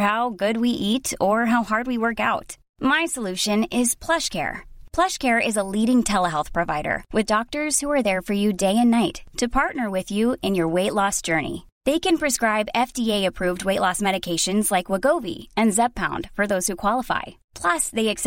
How good we ate our leading ٹھہر health provider with doctor for you day and night to partner with you in your weight loss journey they can prescribe F T approved weight loss medication like Wegovy and Zepbound for those who qualify plus they x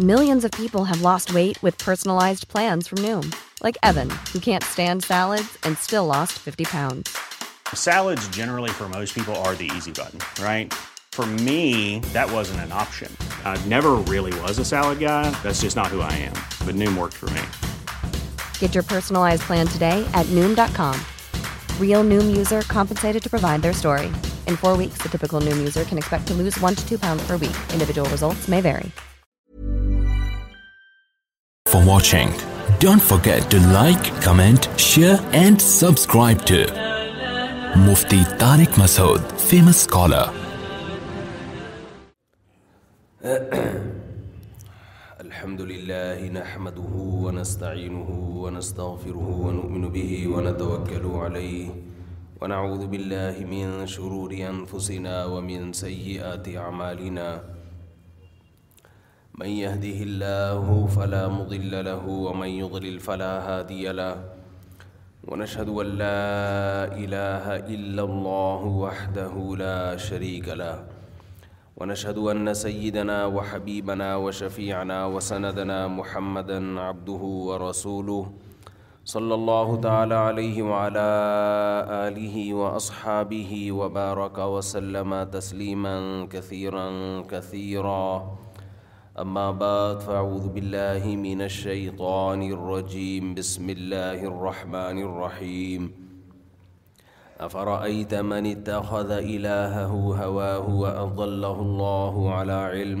No and the پیپلوائز name like for watching. Don't forget to like, comment, share, and subscribe to Mufti Tariq Masood, famous scholar. الحمد لله نحمده ونستعينه ونستغفره ونؤمن به ونتوكل عليه ونعوذ بالله من شرور انفسنا ومن سيئات اعمالنا من يهده الله فلا مضل له ومن يضلل فلا هادي له ونشهد أن لا إله إلا الله وحده لا شريك له ونشهد أن سيدنا وحبيبنا وشفيعنا وسندنا محمدا عبده ورسوله صلى الله تعالى عليه وعلى آله وأصحابه وبارك وسلم تسليما كثيرا كثيرا, أما بعد فأعوذ بالله من الشيطان الرجيم بسم الله الرحمن الرحيم أفرأيت من اتخذ إلهه هواه وأضله الله على علم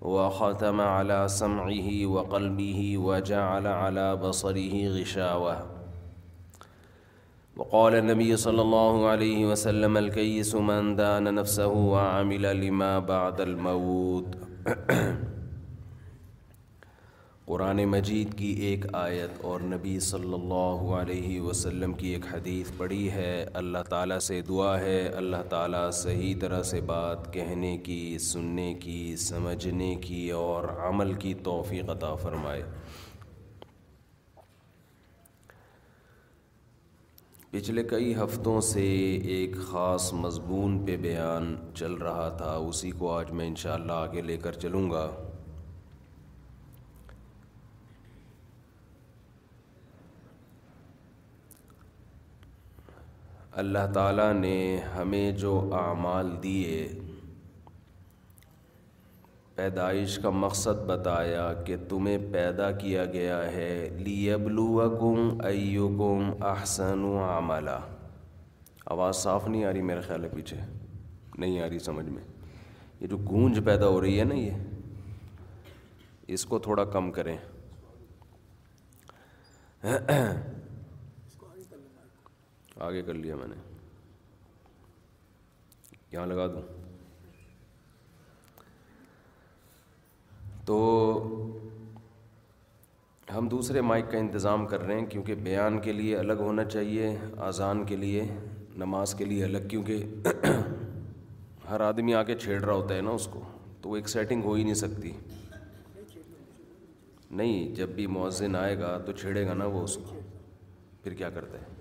وختم على سمعه وقلبه وجعل على بصره غشاوة وقال النبي صلى الله عليه وسلم الكيس من دان نفسه وعمل لما بعد الموت قرآن مجید کی ایک آیت اور نبی صلی اللہ علیہ وسلم کی ایک حدیث پڑھی ہے اللہ تعالیٰ سے دعا ہے اللہ تعالیٰ صحیح طرح سے بات کہنے کی سننے کی سمجھنے کی اور عمل کی توفیق عطا فرمائے پچھلے کئی ہفتوں سے ایک خاص مضمون پہ بیان چل رہا تھا اسی کو آج میں انشاءاللہ آگے لے کر چلوں گا اللہ تعالیٰ نے ہمیں جو اعمال دیے پیدائش کا مقصد بتایا کہ تمہیں پیدا کیا گیا ہے لیبلوکم ایوکم احسن آحسن آواز صاف نہیں آ رہی میرے خیال ہے پیچھے نہیں آ رہی سمجھ میں یہ جو گونج پیدا ہو رہی ہے نا یہ اس کو تھوڑا کم کریں آگے کر لیا میں نے یہاں لگا دوں تو ہم دوسرے مائک کا انتظام کر رہے ہیں کیونکہ بیان کے لیے الگ ہونا چاہیے آزان کے لیے نماز کے لیے الگ کیونکہ ہر آدمی آ کے چھیڑ رہا ہوتا ہے نا اس کو تو وہ ایک سیٹنگ ہو ہی نہیں سکتی نہیں جب بھی مؤذن آئے گا تو چھیڑے گا نا وہ اس کو پھر کیا کرتا ہے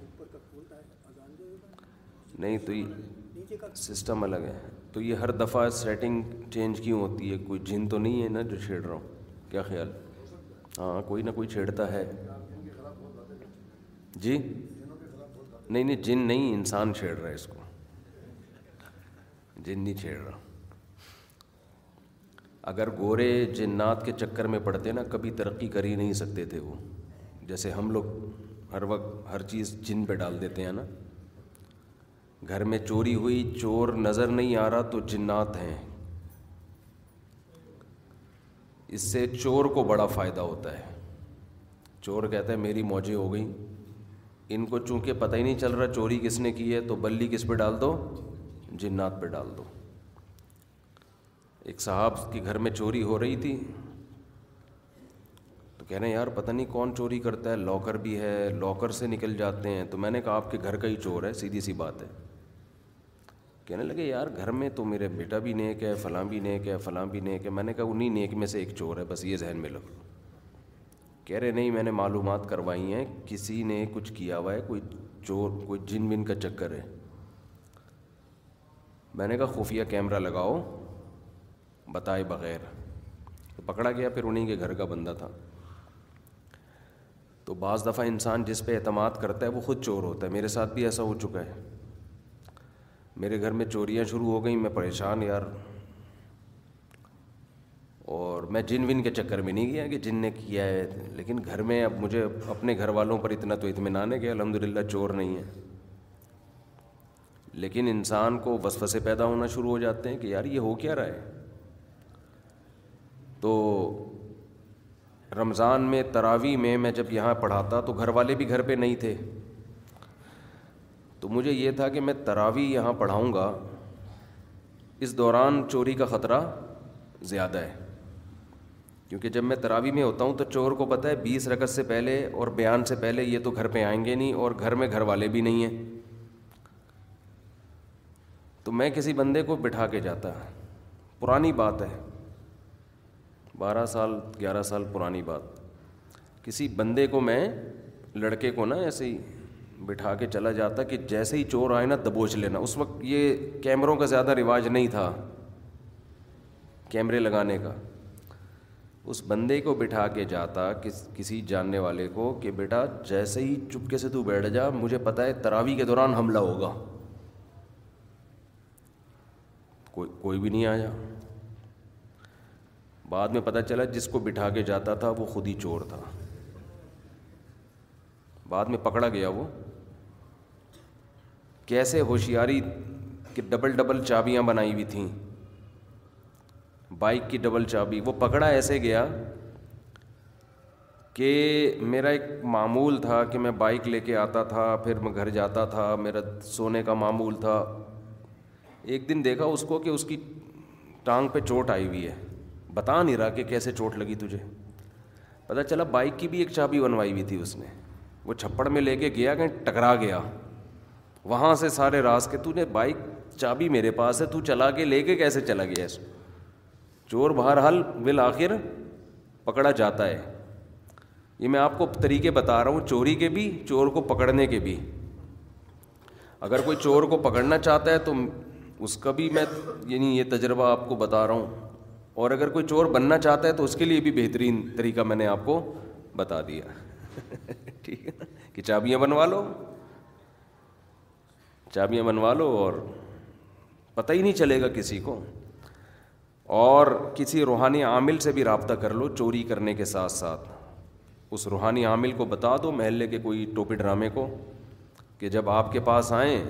نہیں تو یہ سسٹم الگ ہے تو یہ ہر دفعہ سیٹنگ چینج کیوں ہوتی ہے کوئی جن تو نہیں ہے نا جو چھیڑ رہا ہوں کیا خیال ہاں کوئی نہ کوئی چھیڑتا ہے جی نہیں نہیں جن نہیں انسان چھیڑ رہا ہے اس کو جن نہیں چھیڑ رہا اگر گورے جنات کے چکر میں پڑتے نا کبھی ترقی کر ہی نہیں سکتے تھے وہ جیسے ہم لوگ ہر وقت ہر چیز جن پہ ڈال دیتے ہیں نا گھر میں چوری ہوئی چور نظر نہیں آ رہا تو جنات ہیں اس سے چور کو بڑا فائدہ ہوتا ہے چور کہتا ہے میری موجیں ہو گئیں ان کو چونکہ پتہ ہی نہیں چل رہا چوری کس نے کی ہے تو بلی کس پہ ڈال دو جنات پہ ڈال دو ایک صاحب کے گھر میں چوری ہو رہی تھی تو کہہ رہے ہیں یار پتہ نہیں کون چوری کرتا ہے لاکر بھی ہے لاکر سے نکل جاتے ہیں تو میں نے کہا آپ کے گھر کا ہی چور ہے سیدھی سی بات ہے کہنے لگے یار گھر میں تو میرے بیٹا بھی نیک ہے فلاں بھی نیک ہے فلاں بھی نیک ہے میں نے کہا انہیں نیک میں سے ایک چور ہے بس یہ ذہن میں لگ لو کہہ رہے نہیں میں نے معلومات کروائی ہیں کسی نے کچھ کیا ہوا ہے کوئی چور کوئی جن بن کا چکر ہے میں نے کہا خفیہ کیمرہ لگاؤ بتائے بغیر تو پکڑا گیا پھر انہیں کے گھر کا بندہ تھا تو بعض دفعہ انسان جس پہ اعتماد کرتا ہے وہ خود چور ہوتا ہے میرے ساتھ بھی ایسا ہو چکا ہے میرے گھر میں چوریاں شروع ہو گئیں میں پریشان یار اور میں جن ون کے چکر میں نہیں گیا کہ جن نے کیا ہے لیکن گھر میں اب مجھے اپنے گھر والوں پر اتنا تو اطمینان ہے کہ الحمد للہ چور نہیں ہے لیکن انسان کو سے پیدا ہونا شروع ہو جاتے ہیں کہ یار یہ ہو کیا رہا ہے تو رمضان میں تراوی میں میں جب یہاں پڑھاتا تو گھر والے بھی گھر پہ نہیں تھے تو مجھے یہ تھا کہ میں تراوی یہاں پڑھاؤں گا اس دوران چوری کا خطرہ زیادہ ہے کیونکہ جب میں تراوی میں ہوتا ہوں تو چور کو پتہ ہے بیس رکت سے پہلے اور بیان سے پہلے یہ تو گھر پہ آئیں گے نہیں اور گھر میں گھر والے بھی نہیں ہیں تو میں کسی بندے کو بٹھا کے جاتا پرانی بات ہے بارہ سال گیارہ سال پرانی بات کسی بندے کو میں لڑکے کو نا ایسے ہی بٹھا کے چلا جاتا کہ جیسے ہی چور آئے نا دبوچ لینا اس وقت یہ کیمروں کا زیادہ رواج نہیں تھا کیمرے لگانے کا اس بندے کو بٹھا کے جاتا کس کسی جاننے والے کو کہ بیٹا جیسے ہی چپکے سے تو بیٹھ جا مجھے پتا ہے تراوی کے دوران حملہ ہوگا کوئی کوئی بھی نہیں آیا بعد میں پتہ چلا جس کو بٹھا کے جاتا تھا وہ خود ہی چور تھا بعد میں پکڑا گیا وہ کیسے ہوشیاری کی ڈبل ڈبل چابیاں بنائی ہوئی تھیں بائک کی ڈبل چابی وہ پکڑا ایسے گیا کہ میرا ایک معمول تھا کہ میں بائک لے کے آتا تھا پھر میں گھر جاتا تھا میرا سونے کا معمول تھا ایک دن دیکھا اس کو کہ اس کی ٹانگ پہ چوٹ آئی ہوئی ہے بتا نہیں رہا کہ کیسے چوٹ لگی تجھے پتہ چلا بائک کی بھی ایک چابی بنوائی ہوئی تھی اس نے وہ چھپڑ میں لے کے گیا کہیں ٹکرا گیا وہاں سے سارے راس کے تو نے بائک چابی میرے پاس ہے تو چلا کے لے کے کیسے چلا گیا اس چور بہرحال بالآخر پکڑا جاتا ہے یہ میں آپ کو طریقے بتا رہا ہوں چوری کے بھی چور کو پکڑنے کے بھی اگر کوئی چور کو پکڑنا چاہتا ہے تو اس کا بھی میں یعنی یہ تجربہ آپ کو بتا رہا ہوں اور اگر کوئی چور بننا چاہتا ہے تو اس کے لیے بھی بہترین طریقہ میں نے آپ کو بتا دیا ٹھیک ہے کہ چابیاں بنوا لو چابیاں بنوا لو اور پتہ ہی نہیں چلے گا کسی کو اور کسی روحانی عامل سے بھی رابطہ کر لو چوری کرنے کے ساتھ ساتھ اس روحانی عامل کو بتا دو محلے کے کوئی ٹوپی ڈرامے کو کہ جب آپ کے پاس آئیں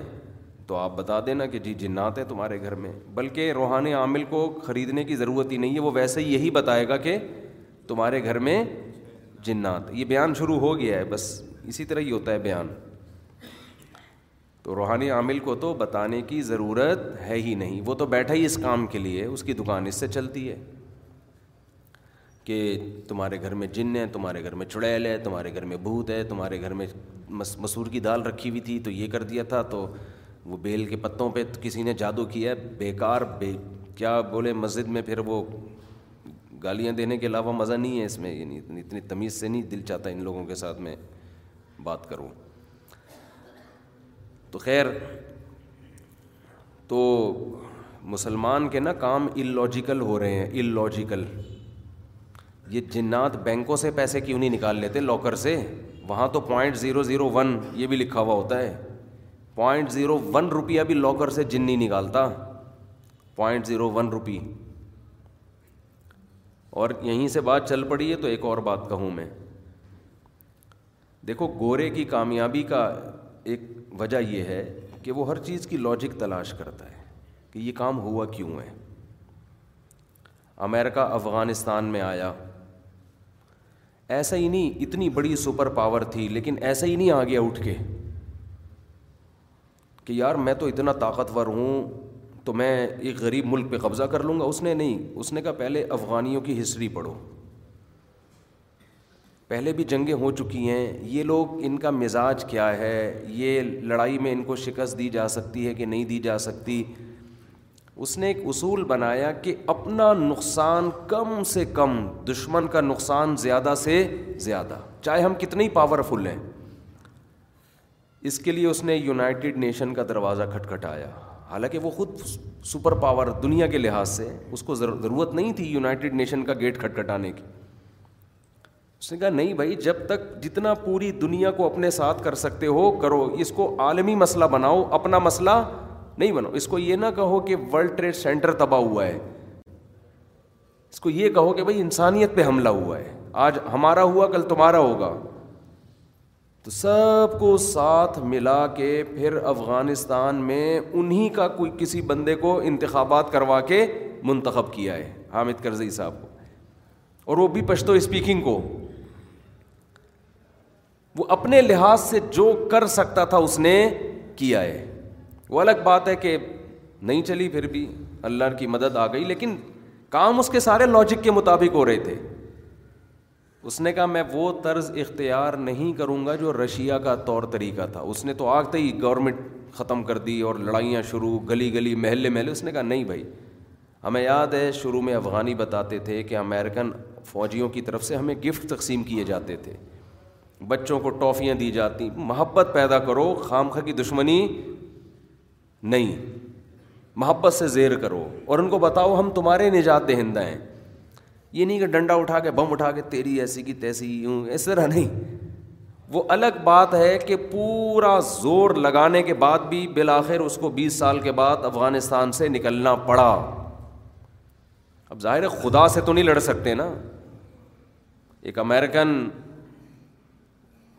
تو آپ بتا دینا کہ جی جنات ہیں تمہارے گھر میں بلکہ روحانی عامل کو خریدنے کی ضرورت ہی نہیں ہے وہ ویسے ہی یہی بتائے گا کہ تمہارے گھر میں جنات یہ بیان شروع ہو گیا ہے بس اسی طرح ہی ہوتا ہے بیان تو روحانی عامل کو تو بتانے کی ضرورت ہے ہی نہیں وہ تو بیٹھا ہی اس کام کے لیے اس کی دکان اس سے چلتی ہے کہ تمہارے گھر میں جن ہے تمہارے گھر میں چڑیل ہے تمہارے گھر میں بھوت ہے تمہارے گھر میں مسور کی دال رکھی ہوئی تھی تو یہ کر دیا تھا تو وہ بیل کے پتوں پہ کسی نے جادو کیا ہے بے کیا بولے مسجد میں پھر وہ گالیاں دینے کے علاوہ مزہ نہیں ہے اس میں یعنی اتنی تمیز سے نہیں دل چاہتا ان لوگوں کے ساتھ میں بات کروں تو خیر تو مسلمان کے نا کام ال لاجیکل ہو رہے ہیں ال لاجیکل یہ جنات بینکوں سے پیسے کیوں نہیں نکال لیتے لاکر سے وہاں تو پوائنٹ زیرو زیرو ون یہ بھی لکھا ہوا ہوتا ہے پوائنٹ زیرو ون روپیہ بھی لاکر سے جن نہیں نکالتا پوائنٹ زیرو ون روپی اور یہیں سے بات چل پڑی ہے تو ایک اور بات کہوں میں دیکھو گورے کی کامیابی کا ایک وجہ یہ ہے کہ وہ ہر چیز کی لاجک تلاش کرتا ہے کہ یہ کام ہوا کیوں ہے امریکہ افغانستان میں آیا ایسا ہی نہیں اتنی بڑی سپر پاور تھی لیکن ایسا ہی نہیں آگیا اٹھ کے کہ یار میں تو اتنا طاقتور ہوں تو میں ایک غریب ملک پہ قبضہ کر لوں گا اس نے نہیں اس نے کہا پہلے افغانیوں کی ہسٹری پڑھو پہلے بھی جنگیں ہو چکی ہیں یہ لوگ ان کا مزاج کیا ہے یہ لڑائی میں ان کو شکست دی جا سکتی ہے کہ نہیں دی جا سکتی اس نے ایک اصول بنایا کہ اپنا نقصان کم سے کم دشمن کا نقصان زیادہ سے زیادہ چاہے ہم کتنے پاورفل ہیں اس کے لیے اس نے یونائٹیڈ نیشن کا دروازہ کھٹکھٹایا حالانکہ وہ خود سپر پاور دنیا کے لحاظ سے اس کو ضرورت نہیں تھی یونائٹڈ نیشن کا گیٹ کھٹکھٹانے کی اس نے کہا نہیں بھائی جب تک جتنا پوری دنیا کو اپنے ساتھ کر سکتے ہو کرو اس کو عالمی مسئلہ بناؤ اپنا مسئلہ نہیں بناؤ اس کو یہ نہ کہو کہ ورلڈ ٹریڈ سینٹر تباہ ہوا ہے اس کو یہ کہو کہ بھائی انسانیت پہ حملہ ہوا ہے آج ہمارا ہوا کل تمہارا ہوگا تو سب کو ساتھ ملا کے پھر افغانستان میں انہی کا کوئی کسی بندے کو انتخابات کروا کے منتخب کیا ہے حامد کرزئی صاحب کو اور وہ بھی پشتو اسپیکنگ کو وہ اپنے لحاظ سے جو کر سکتا تھا اس نے کیا ہے وہ الگ بات ہے کہ نہیں چلی پھر بھی اللہ کی مدد آ گئی لیکن کام اس کے سارے لاجک کے مطابق ہو رہے تھے اس نے کہا میں وہ طرز اختیار نہیں کروں گا جو رشیا کا طور طریقہ تھا اس نے تو آگتے ہی گورنمنٹ ختم کر دی اور لڑائیاں شروع گلی گلی محلے محلے اس نے کہا نہیں بھائی ہمیں یاد ہے شروع میں افغانی بتاتے تھے کہ امیرکن فوجیوں کی طرف سے ہمیں گفٹ تقسیم کیے جاتے تھے بچوں کو ٹافیاں دی جاتی محبت پیدا کرو خام کی دشمنی نہیں محبت سے زیر کرو اور ان کو بتاؤ ہم تمہارے نجات دہندہ ہیں یہ نہیں کہ ڈنڈا اٹھا کے بم اٹھا کے تیری ایسی کی تیسی یوں اس طرح نہیں وہ الگ بات ہے کہ پورا زور لگانے کے بعد بھی بالآخر اس کو بیس سال کے بعد افغانستان سے نکلنا پڑا اب ظاہر ہے خدا سے تو نہیں لڑ سکتے نا ایک امیرکن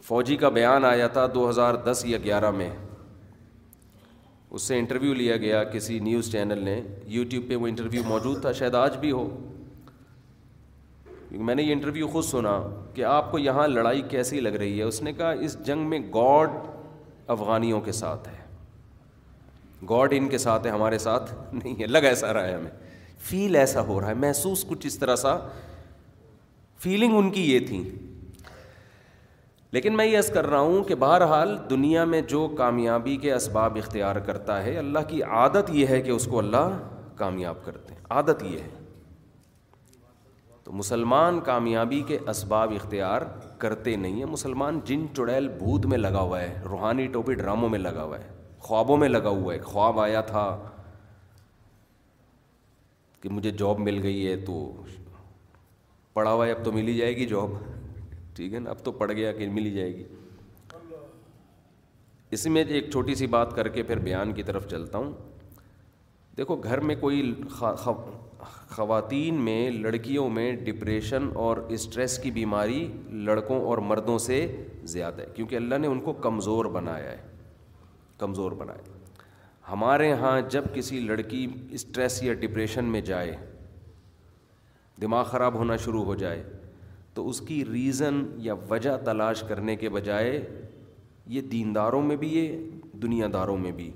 فوجی کا بیان آیا تھا دو ہزار دس یا گیارہ میں اس سے انٹرویو لیا گیا کسی نیوز چینل نے یوٹیوب پہ وہ انٹرویو موجود تھا شاید آج بھی ہو میں نے یہ انٹرویو خود سنا کہ آپ کو یہاں لڑائی کیسی لگ رہی ہے اس نے کہا اس جنگ میں گاڈ افغانیوں کے ساتھ ہے گاڈ ان کے ساتھ ہے ہمارے ساتھ نہیں ہے لگ ایسا رہا ہے ہمیں فیل ایسا ہو رہا ہے محسوس کچھ اس طرح سا فیلنگ ان کی یہ تھی لیکن میں یہ عرض کر رہا ہوں کہ بہرحال دنیا میں جو کامیابی کے اسباب اختیار کرتا ہے اللہ کی عادت یہ ہے کہ اس کو اللہ کامیاب کرتے ہیں عادت یہ ہے تو مسلمان کامیابی کے اسباب اختیار کرتے نہیں ہیں مسلمان جن چڑیل بھوت میں لگا ہوا ہے روحانی ٹوپی ڈراموں میں لگا ہوا ہے خوابوں میں لگا ہوا ہے خواب آیا تھا کہ مجھے جاب مل گئی ہے تو پڑھا ہوا ہے اب تو ملی جائے گی جاب ٹھیک ہے نا اب تو پڑ گیا کہ ملی جائے گی اسی میں ایک چھوٹی سی بات کر کے پھر بیان کی طرف چلتا ہوں دیکھو گھر میں کوئی خواتین میں لڑکیوں میں ڈپریشن اور اسٹریس کی بیماری لڑکوں اور مردوں سے زیادہ ہے کیونکہ اللہ نے ان کو کمزور بنایا ہے کمزور ہے ہمارے یہاں جب کسی لڑکی اسٹریس یا ڈپریشن میں جائے دماغ خراب ہونا شروع ہو جائے تو اس کی ریزن یا وجہ تلاش کرنے کے بجائے یہ دینداروں میں بھی ہے دنیا داروں میں بھی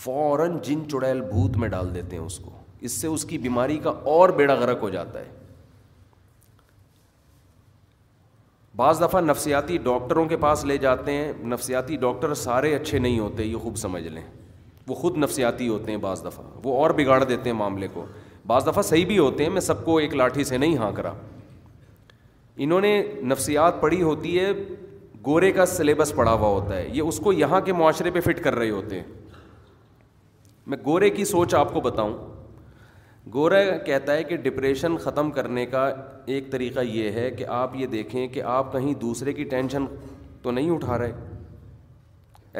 فوراً جن چڑیل بھوت میں ڈال دیتے ہیں اس کو اس سے اس کی بیماری کا اور بیڑا غرق ہو جاتا ہے بعض دفعہ نفسیاتی ڈاکٹروں کے پاس لے جاتے ہیں نفسیاتی ڈاکٹر سارے اچھے نہیں ہوتے یہ خوب سمجھ لیں وہ خود نفسیاتی ہوتے ہیں بعض دفعہ وہ اور بگاڑ دیتے ہیں معاملے کو بعض دفعہ صحیح بھی ہوتے ہیں میں سب کو ایک لاٹھی سے نہیں رہا انہوں نے نفسیات پڑھی ہوتی ہے گورے کا سلیبس پڑھا ہوا ہوتا ہے یہ اس کو یہاں کے معاشرے پہ فٹ کر رہے ہوتے ہیں میں گورے کی سوچ آپ کو بتاؤں گورا کہتا ہے کہ ڈپریشن ختم کرنے کا ایک طریقہ یہ ہے کہ آپ یہ دیکھیں کہ آپ کہیں دوسرے کی ٹینشن تو نہیں اٹھا رہے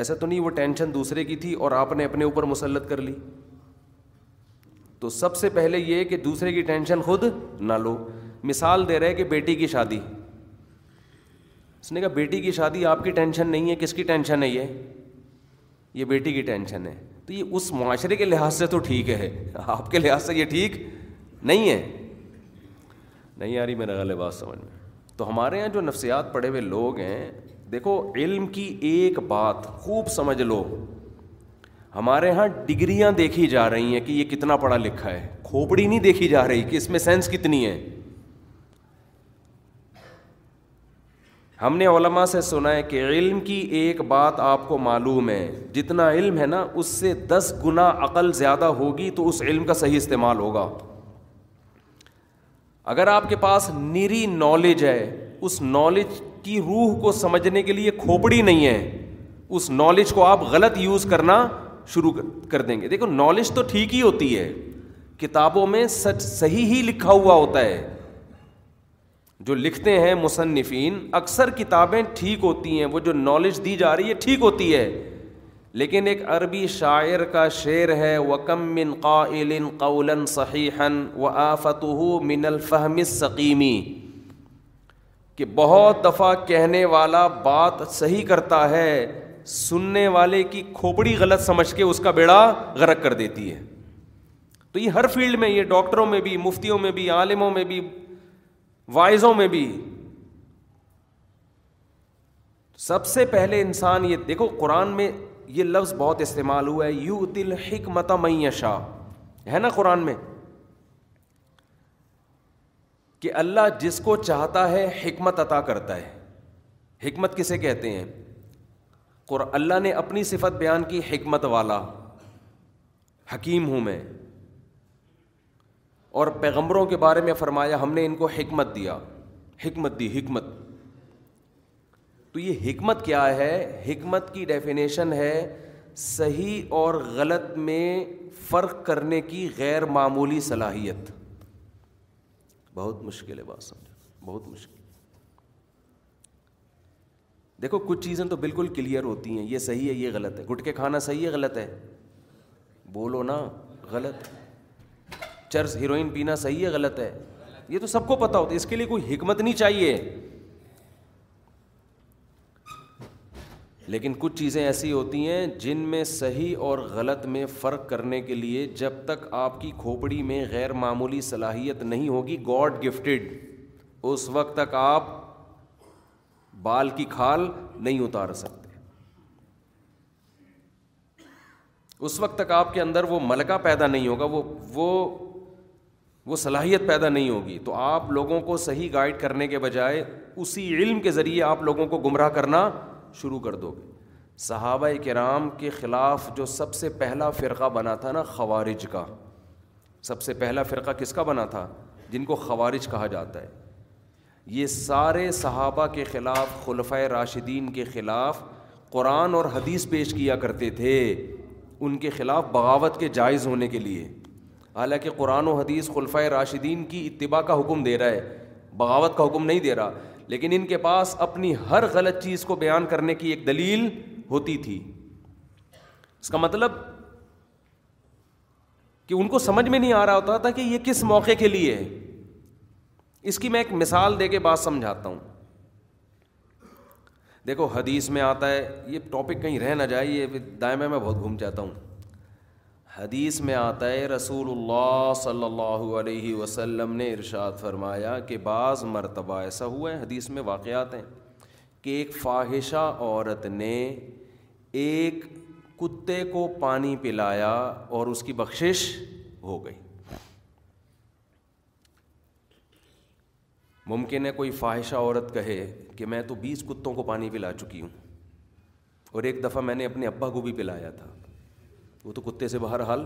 ایسا تو نہیں وہ ٹینشن دوسرے کی تھی اور آپ نے اپنے اوپر مسلط کر لی تو سب سے پہلے یہ کہ دوسرے کی ٹینشن خود نہ لو مثال دے رہے کہ بیٹی کی شادی اس نے کہا بیٹی کی شادی آپ کی ٹینشن نہیں ہے کس کی ٹینشن ہے یہ یہ بیٹی کی ٹینشن ہے تو یہ اس معاشرے کے لحاظ سے تو ٹھیک ہے آپ کے لحاظ سے یہ ٹھیک نہیں ہے نہیں یاری میرا غلط بات سمجھ میں تو ہمارے یہاں جو نفسیات پڑھے ہوئے لوگ ہیں دیکھو علم کی ایک بات خوب سمجھ لو ہمارے یہاں ڈگریاں دیکھی جا رہی ہیں کہ یہ کتنا پڑھا لکھا ہے کھوپڑی نہیں دیکھی جا رہی کہ اس میں سینس کتنی ہے ہم نے علماء سے سنا ہے کہ علم کی ایک بات آپ کو معلوم ہے جتنا علم ہے نا اس سے دس گنا عقل زیادہ ہوگی تو اس علم کا صحیح استعمال ہوگا اگر آپ کے پاس نیری نالج ہے اس نالج کی روح کو سمجھنے کے لیے کھوپڑی نہیں ہے اس نالج کو آپ غلط یوز کرنا شروع کر دیں گے دیکھو نالج تو ٹھیک ہی ہوتی ہے کتابوں میں سچ صحیح ہی لکھا ہوا ہوتا ہے جو لکھتے ہیں مصنفین اکثر کتابیں ٹھیک ہوتی ہیں وہ جو نالج دی جا رہی ہے ٹھیک ہوتی ہے لیکن ایک عربی شاعر کا شعر ہے وکم من قائل قول صحیح و آفت من الفہم السقیمی کہ بہت دفعہ کہنے والا بات صحیح کرتا ہے سننے والے کی کھوپڑی غلط سمجھ کے اس کا بیڑا غرق کر دیتی ہے تو یہ ہر فیلڈ میں یہ ڈاکٹروں میں بھی مفتیوں میں بھی عالموں میں بھی وائزوں میں بھی سب سے پہلے انسان یہ دیکھو قرآن میں یہ لفظ بہت استعمال ہوا ہے یو تل حکمت معیشہ ہے نا قرآن میں کہ اللہ جس کو چاہتا ہے حکمت عطا کرتا ہے حکمت کسے کہتے ہیں اللہ نے اپنی صفت بیان کی حکمت والا حکیم ہوں میں اور پیغمبروں کے بارے میں فرمایا ہم نے ان کو حکمت دیا حکمت دی حکمت تو یہ حکمت کیا ہے حکمت کی ڈیفینیشن ہے صحیح اور غلط میں فرق کرنے کی غیر معمولی صلاحیت بہت مشکل ہے بات سمجھ بہت مشکل دیکھو کچھ چیزیں تو بالکل کلیئر ہوتی ہیں یہ صحیح ہے یہ غلط ہے گٹکے کھانا صحیح ہے غلط ہے بولو نا غلط ہے چرس ہیروئن پینا صحیح ہے غلط ہے یہ تو سب کو پتا ہوتا ہے اس کے لیے کوئی حکمت نہیں چاہیے لیکن کچھ چیزیں ایسی ہوتی ہیں جن میں صحیح اور غلط میں فرق کرنے کے لیے جب تک آپ کی کھوپڑی میں غیر معمولی صلاحیت نہیں ہوگی گاڈ گفٹڈ اس وقت تک آپ بال کی کھال نہیں اتار سکتے اس وقت تک آپ کے اندر وہ ملکہ پیدا نہیں ہوگا وہ وہ وہ صلاحیت پیدا نہیں ہوگی تو آپ لوگوں کو صحیح گائڈ کرنے کے بجائے اسی علم کے ذریعے آپ لوگوں کو گمراہ کرنا شروع کر دو گے صحابہ کرام کے خلاف جو سب سے پہلا فرقہ بنا تھا نا خوارج کا سب سے پہلا فرقہ کس کا بنا تھا جن کو خوارج کہا جاتا ہے یہ سارے صحابہ کے خلاف خلف راشدین کے خلاف قرآن اور حدیث پیش کیا کرتے تھے ان کے خلاف بغاوت کے جائز ہونے کے لیے حالانکہ قرآن و حدیث خلفۂ راشدین کی اتباع کا حکم دے رہا ہے بغاوت کا حکم نہیں دے رہا لیکن ان کے پاس اپنی ہر غلط چیز کو بیان کرنے کی ایک دلیل ہوتی تھی اس کا مطلب کہ ان کو سمجھ میں نہیں آ رہا ہوتا تھا کہ یہ کس موقع کے لیے ہے اس کی میں ایک مثال دے کے بات سمجھاتا ہوں دیکھو حدیث میں آتا ہے یہ ٹاپک کہیں رہ نہ جائے یہ دائیں میں بہت گھوم جاتا ہوں حدیث میں آتا ہے رسول اللہ صلی اللہ علیہ وسلم نے ارشاد فرمایا کہ بعض مرتبہ ایسا ہوا ہے حدیث میں واقعات ہیں کہ ایک فاحشہ عورت نے ایک کتے کو پانی پلایا اور اس کی بخشش ہو گئی ممکن ہے کوئی فواہشہ عورت کہے کہ میں تو بیس کتوں کو پانی پلا چکی ہوں اور ایک دفعہ میں نے اپنے ابا کو بھی پلایا تھا وہ تو کتے سے باہر حال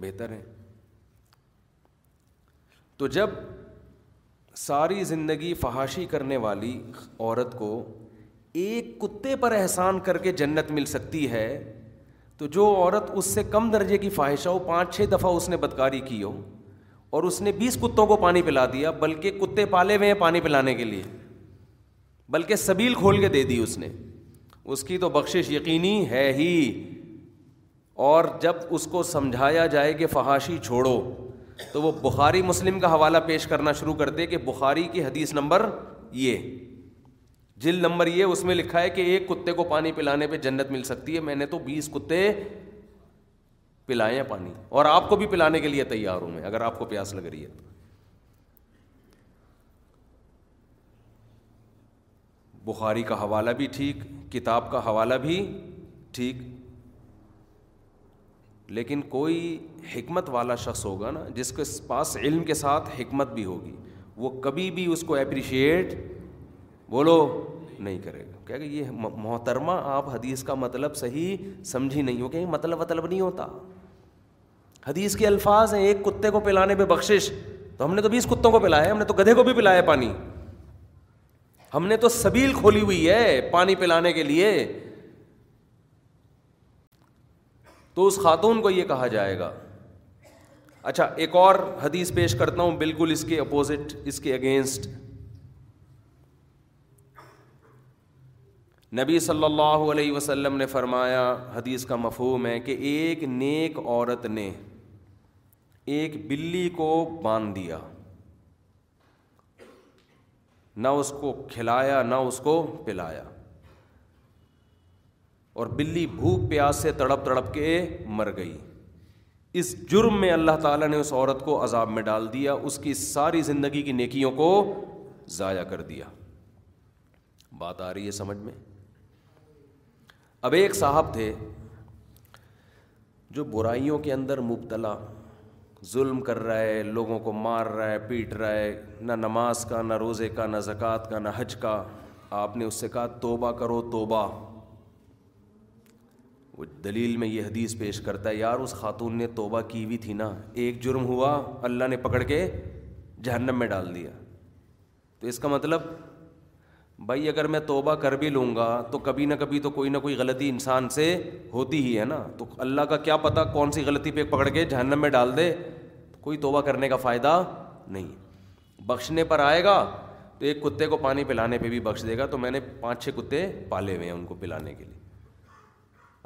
بہتر ہیں تو جب ساری زندگی فحاشی کرنے والی عورت کو ایک کتے پر احسان کر کے جنت مل سکتی ہے تو جو عورت اس سے کم درجے کی فواہش ہو پانچ چھ دفعہ اس نے بدکاری کی ہو اور اس نے بیس کتوں کو پانی پلا دیا بلکہ کتے پالے ہوئے ہیں پانی پلانے کے لیے بلکہ سبیل کھول کے دے دی اس نے اس کی تو بخشش یقینی ہے ہی اور جب اس کو سمجھایا جائے کہ فحاشی چھوڑو تو وہ بخاری مسلم کا حوالہ پیش کرنا شروع کر دے کہ بخاری کی حدیث نمبر یہ جل نمبر یہ اس میں لکھا ہے کہ ایک کتے کو پانی پلانے پہ جنت مل سکتی ہے میں نے تو بیس کتے پلائے ہیں پانی اور آپ کو بھی پلانے کے لیے تیار ہوں میں اگر آپ کو پیاس لگ رہی ہے بخاری کا حوالہ بھی ٹھیک کتاب کا حوالہ بھی ٹھیک لیکن کوئی حکمت والا شخص ہوگا نا جس کے پاس علم کے ساتھ حکمت بھی ہوگی وہ کبھی بھی اس کو اپریشیٹ بولو نہیں کرے گا کیا کہ یہ محترمہ آپ حدیث کا مطلب صحیح سمجھی نہیں ہو کہ مطلب مطلب نہیں ہوتا حدیث کے الفاظ ہیں ایک کتے کو پلانے پہ بخشش تو ہم نے تو بیس کتوں کو پلایا ہم نے تو گدھے کو بھی پلایا پانی ہم نے تو سبیل کھولی ہوئی ہے پانی پلانے کے لیے تو اس خاتون کو یہ کہا جائے گا اچھا ایک اور حدیث پیش کرتا ہوں بالکل اس کے اپوزٹ اس کے اگینسٹ نبی صلی اللہ علیہ وسلم نے فرمایا حدیث کا مفہوم ہے کہ ایک نیک عورت نے ایک بلی کو باندھ دیا نہ اس کو کھلایا نہ اس کو پلایا اور بلی بھوک پیاس سے تڑپ تڑپ کے مر گئی اس جرم میں اللہ تعالیٰ نے اس عورت کو عذاب میں ڈال دیا اس کی ساری زندگی کی نیکیوں کو ضائع کر دیا بات آ رہی ہے سمجھ میں اب ایک صاحب تھے جو برائیوں کے اندر مبتلا ظلم کر رہا ہے لوگوں کو مار رہا ہے پیٹ رہا ہے نہ نماز کا نہ روزے کا نہ زکوٰۃ کا نہ حج کا آپ نے اس سے کہا توبہ کرو توبہ وہ دلیل میں یہ حدیث پیش کرتا ہے یار اس خاتون نے توبہ کی ہوئی تھی نا ایک جرم ہوا اللہ نے پکڑ کے جہنم میں ڈال دیا تو اس کا مطلب بھائی اگر میں توبہ کر بھی لوں گا تو کبھی نہ کبھی تو کوئی نہ کوئی غلطی انسان سے ہوتی ہی ہے نا تو اللہ کا کیا پتہ کون سی غلطی پہ پکڑ کے جہنم میں ڈال دے کوئی توبہ کرنے کا فائدہ نہیں بخشنے پر آئے گا تو ایک کتے کو پانی پلانے پہ بھی بخش دے گا تو میں نے پانچ چھ کتے پالے ہوئے ہیں ان کو پلانے کے لیے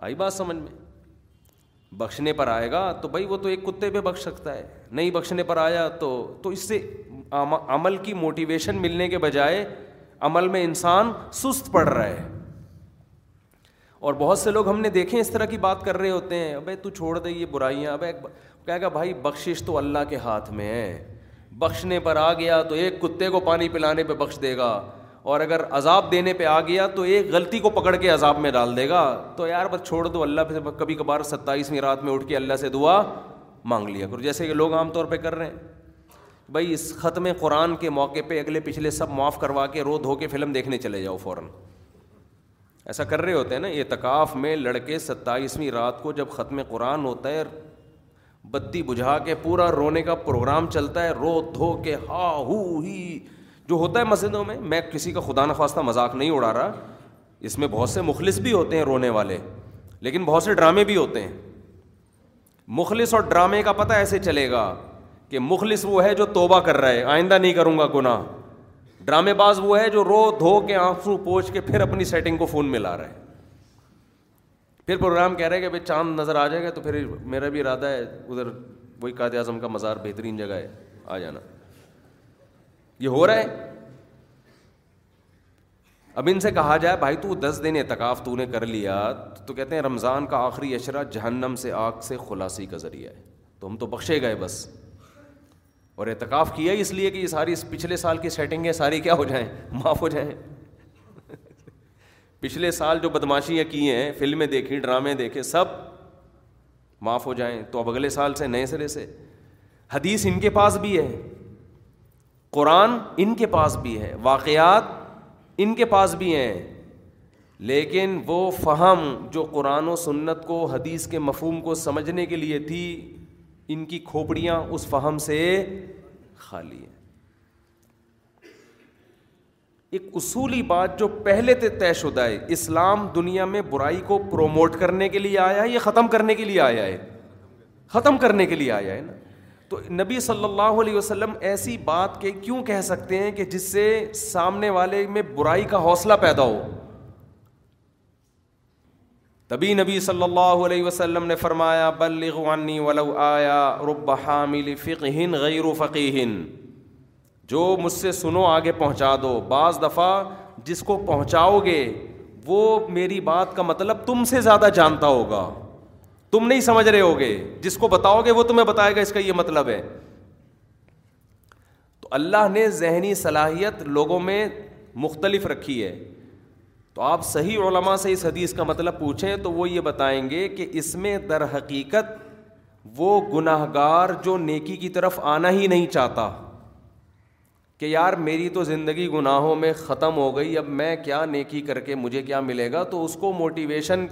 آئی بات سمجھ میں بخشنے پر آئے گا تو بھائی وہ تو ایک کتے پہ بخش سکتا ہے نہیں بخشنے پر آیا تو تو اس سے عمل کی موٹیویشن ملنے کے بجائے عمل میں انسان سست پڑ رہا ہے اور بہت سے لوگ ہم نے دیکھے اس طرح کی بات کر رہے ہوتے ہیں ابے تو چھوڑ دے یہ برائیاں کہے گا بھائی بخشش تو اللہ کے ہاتھ میں ہے بخشنے پر آ گیا تو ایک کتے کو پانی پلانے پہ بخش دے گا اور اگر عذاب دینے پہ آ گیا تو ایک غلطی کو پکڑ کے عذاب میں ڈال دے گا تو یار بس چھوڑ دو اللہ پھر کبھی کبھار ستائیسویں رات میں اٹھ کے اللہ سے دعا مانگ لیا کرو جیسے کہ لوگ عام طور پہ کر رہے ہیں بھائی اس ختم قرآن کے موقع پہ اگلے پچھلے سب معاف کروا کے رو دھو کے فلم دیکھنے چلے جاؤ فوراً ایسا کر رہے ہوتے ہیں نا اعتکاف میں لڑکے ستائیسویں رات کو جب ختم قرآن ہوتا ہے بتی بجھا کے پورا رونے کا پروگرام چلتا ہے رو دھو کے ہا ہو ہی جو ہوتا ہے مسجدوں میں میں کسی کا خدا نخواستہ مذاق نہیں اڑا رہا اس میں بہت سے مخلص بھی ہوتے ہیں رونے والے لیکن بہت سے ڈرامے بھی ہوتے ہیں مخلص اور ڈرامے کا پتہ ایسے چلے گا کہ مخلص وہ ہے جو توبہ کر رہا ہے آئندہ نہیں کروں گا گناہ ڈرامے باز وہ ہے جو رو دھو کے آنسو پوچھ کے پھر اپنی سیٹنگ کو فون میں لا رہا ہے پھر پروگرام کہہ رہے ہیں کہ بھائی چاند نظر آ جائے گا تو پھر میرا بھی ارادہ ہے ادھر وہی قائد اعظم کا مزار بہترین جگہ ہے آ جانا یہ ہو رہا ہے اب ان سے کہا جائے بھائی تو دس دن اعتکاف تو نے کر لیا تو کہتے ہیں رمضان کا آخری اشرا جہنم سے آگ سے خلاصی کا ذریعہ ہے تو ہم تو بخشے گئے بس اور اعتکاف کیا اس لیے کہ یہ ساری پچھلے سال کی سیٹنگ ہے ساری کیا ہو جائیں معاف ہو جائیں پچھلے سال جو بدماشیاں کی ہیں فلمیں دیکھی ڈرامے دیکھے سب معاف ہو جائیں تو اب اگلے سال سے نئے سرے سے حدیث ان کے پاس بھی ہے قرآن ان کے پاس بھی ہے واقعات ان کے پاس بھی ہیں لیکن وہ فہم جو قرآن و سنت کو حدیث کے مفہوم کو سمجھنے کے لیے تھی ان کی کھوپڑیاں اس فہم سے خالی ہیں ایک اصولی بات جو پہلے تھے طے شدہ ہے اسلام دنیا میں برائی کو پروموٹ کرنے کے لیے آیا ہے یا ختم کرنے کے لیے آیا ہے ختم کرنے کے لیے آیا ہے نا تو نبی صلی اللہ علیہ وسلم ایسی بات کے کیوں کہہ سکتے ہیں کہ جس سے سامنے والے میں برائی کا حوصلہ پیدا ہو تبھی نبی صلی اللہ علیہ وسلم نے فرمایا بلغوانی آیا رب حامل فقہن غیر فقیہن جو مجھ سے سنو آگے پہنچا دو بعض دفعہ جس کو پہنچاؤ گے وہ میری بات کا مطلب تم سے زیادہ جانتا ہوگا تم نہیں سمجھ رہے ہوگے جس کو بتاؤ گے وہ تمہیں بتائے گا اس کا یہ مطلب ہے تو اللہ نے ذہنی صلاحیت لوگوں میں مختلف رکھی ہے تو آپ صحیح علماء سے اس حدیث کا مطلب پوچھیں تو وہ یہ بتائیں گے کہ اس میں در حقیقت وہ گناہ گار جو نیکی کی طرف آنا ہی نہیں چاہتا کہ یار میری تو زندگی گناہوں میں ختم ہو گئی اب میں کیا نیکی کر کے مجھے کیا ملے گا تو اس کو موٹیویشن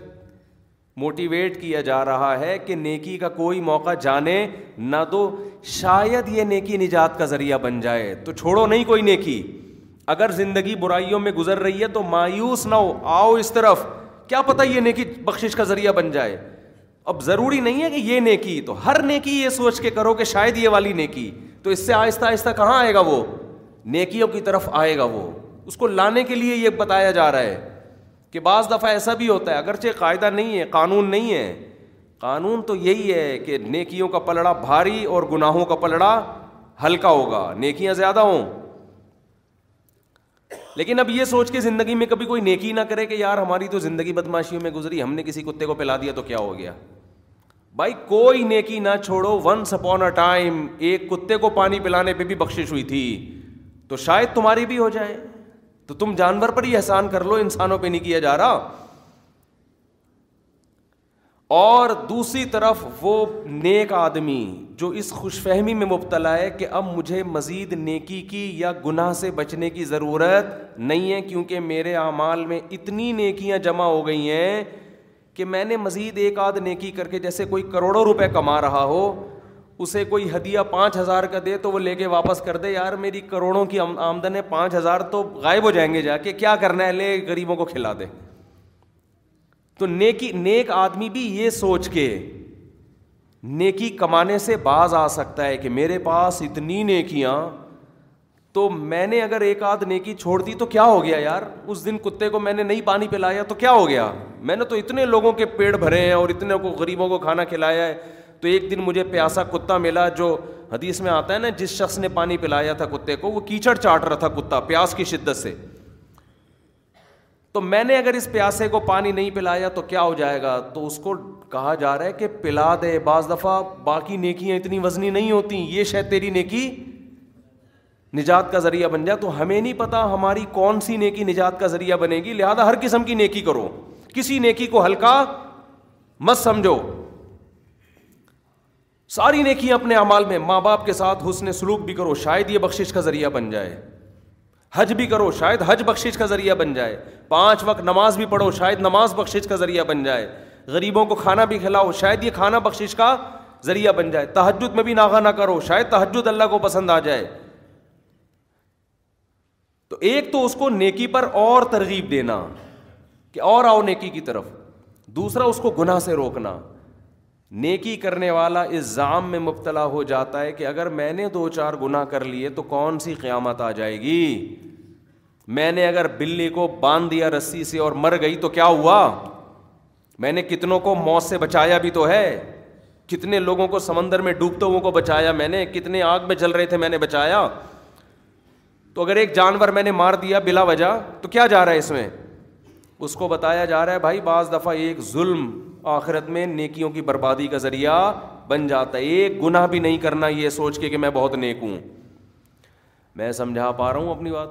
موٹیویٹ کیا جا رہا ہے کہ نیکی کا کوئی موقع جانے نہ دو شاید یہ نیکی نجات کا ذریعہ بن جائے تو چھوڑو نہیں کوئی نیکی اگر زندگی برائیوں میں گزر رہی ہے تو مایوس نہ ہو آؤ اس طرف کیا پتا یہ نیکی بخشش کا ذریعہ بن جائے اب ضروری نہیں ہے کہ یہ نیکی تو ہر نیکی یہ سوچ کے کرو کہ شاید یہ والی نیکی تو اس سے آہستہ آہستہ کہاں آئے گا وہ نیکیوں کی طرف آئے گا وہ اس کو لانے کے لیے یہ بتایا جا رہا ہے کہ بعض دفعہ ایسا بھی ہوتا ہے اگرچہ قاعدہ نہیں ہے قانون نہیں ہے قانون تو یہی ہے کہ نیکیوں کا پلڑا بھاری اور گناہوں کا پلڑا ہلکا ہوگا نیکیاں زیادہ ہوں لیکن اب یہ سوچ کے زندگی میں کبھی کوئی نیکی نہ کرے کہ یار ہماری تو زندگی بدماشیوں میں گزری ہم نے کسی کتے کو پلا دیا تو کیا ہو گیا بھائی کوئی نیکی نہ چھوڑو ونس اپون اے ٹائم ایک کتے کو پانی پلانے پہ بھی بخشش ہوئی تھی تو شاید تمہاری بھی ہو جائے تو تم جانور پر ہی احسان کر لو انسانوں پہ نہیں کیا جا رہا اور دوسری طرف وہ نیک آدمی جو اس خوش فہمی میں مبتلا ہے کہ اب مجھے مزید نیکی کی یا گناہ سے بچنے کی ضرورت نہیں ہے کیونکہ میرے اعمال میں اتنی نیکیاں جمع ہو گئی ہیں کہ میں نے مزید ایک آدھ نیکی کر کے جیسے کوئی کروڑوں روپے کما رہا ہو اسے کوئی ہدیہ پانچ ہزار کا دے تو وہ لے کے واپس کر دے یار میری کروڑوں کی آمدن ہے پانچ ہزار تو غائب ہو جائیں گے جا کے کیا کرنا ہے لے غریبوں کو کھلا دے تو نیکی نیک آدمی بھی یہ سوچ کے نیکی کمانے سے باز آ سکتا ہے کہ میرے پاس اتنی نیکیاں تو میں نے اگر ایک آدھ نیکی چھوڑ دی تو کیا ہو گیا یار اس دن کتے کو میں نے نہیں پانی پلایا تو کیا ہو گیا میں نے تو اتنے لوگوں کے پیڑ بھرے ہیں اور اتنے کو غریبوں کو کھانا کھلایا ہے تو ایک دن مجھے پیاسا کتا ملا جو حدیث میں آتا ہے نا جس شخص نے پانی پلایا تھا کتے کو وہ کیچڑ چاٹ رہا تھا کتا پیاس کی شدت سے تو میں نے اگر اس پیاسے کو پانی نہیں پلایا تو کیا ہو جائے گا تو اس کو کہا جا رہا ہے کہ پلا دے بعض دفعہ باقی نیکیاں اتنی وزنی نہیں ہوتی یہ شاید تیری نیکی نجات کا ذریعہ بن جائے تو ہمیں نہیں پتا ہماری کون سی نیکی نجات کا ذریعہ بنے گی لہذا ہر قسم کی نیکی کرو کسی نیکی کو ہلکا مت سمجھو ساری نیکی اپنے اعمال میں ماں باپ کے ساتھ حسن سلوک بھی کرو شاید یہ بخشش کا ذریعہ بن جائے حج بھی کرو شاید حج بخشش کا ذریعہ بن جائے پانچ وقت نماز بھی پڑھو شاید نماز بخشش کا ذریعہ بن جائے غریبوں کو کھانا بھی کھلاؤ شاید یہ کھانا بخشش کا ذریعہ بن جائے تحجد میں بھی ناغہ نہ کرو شاید تحجد اللہ کو پسند آ جائے تو ایک تو اس کو نیکی پر اور ترغیب دینا کہ اور آؤ نیکی کی طرف دوسرا اس کو گناہ سے روکنا نیکی کرنے والا اس ظام میں مبتلا ہو جاتا ہے کہ اگر میں نے دو چار گنا کر لیے تو کون سی قیامت آ جائے گی میں نے اگر بلی کو باندھ دیا رسی سے اور مر گئی تو کیا ہوا میں نے کتنوں کو موت سے بچایا بھی تو ہے کتنے لوگوں کو سمندر میں ڈوبتے ہو بچایا میں نے کتنے آگ میں جل رہے تھے میں نے بچایا تو اگر ایک جانور میں نے مار دیا بلا وجہ تو کیا جا رہا ہے اس میں اس کو بتایا جا رہا ہے بھائی بعض دفعہ ایک ظلم آخرت میں نیکیوں کی بربادی کا ذریعہ بن جاتا ہے ایک گناہ بھی نہیں کرنا یہ سوچ کے کہ میں بہت نیک ہوں میں سمجھا پا رہا ہوں اپنی بات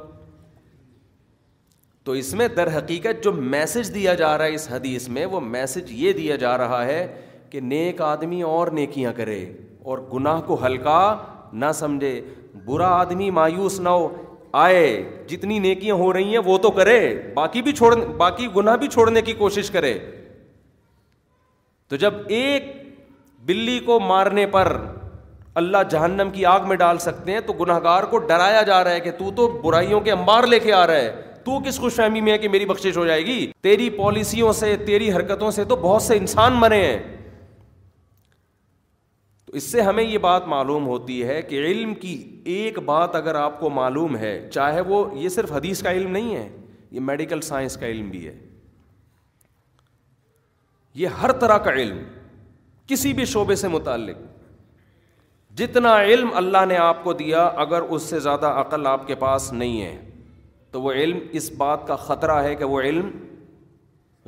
تو اس میں در حقیقت جو میسج دیا جا رہا ہے اس حدیث میں وہ میسج یہ دیا جا رہا ہے کہ نیک آدمی اور نیکیاں کرے اور گناہ کو ہلکا نہ سمجھے برا آدمی مایوس نہ ہو آئے جتنی نیکیاں ہو رہی ہیں وہ تو کرے باقی بھی چھوڑ باقی گناہ بھی چھوڑنے کی کوشش کرے تو جب ایک بلی کو مارنے پر اللہ جہنم کی آگ میں ڈال سکتے ہیں تو گناہ گار کو ڈرایا جا رہا ہے کہ تو تو برائیوں کے انبار لے کے آ رہا ہے تو کس خوش فہمی میں ہے کہ میری بخشش ہو جائے گی تیری پالیسیوں سے تیری حرکتوں سے تو بہت سے انسان مرے ہیں تو اس سے ہمیں یہ بات معلوم ہوتی ہے کہ علم کی ایک بات اگر آپ کو معلوم ہے چاہے وہ یہ صرف حدیث کا علم نہیں ہے یہ میڈیکل سائنس کا علم بھی ہے یہ ہر طرح کا علم کسی بھی شعبے سے متعلق جتنا علم اللہ نے آپ کو دیا اگر اس سے زیادہ عقل آپ کے پاس نہیں ہے تو وہ علم اس بات کا خطرہ ہے کہ وہ علم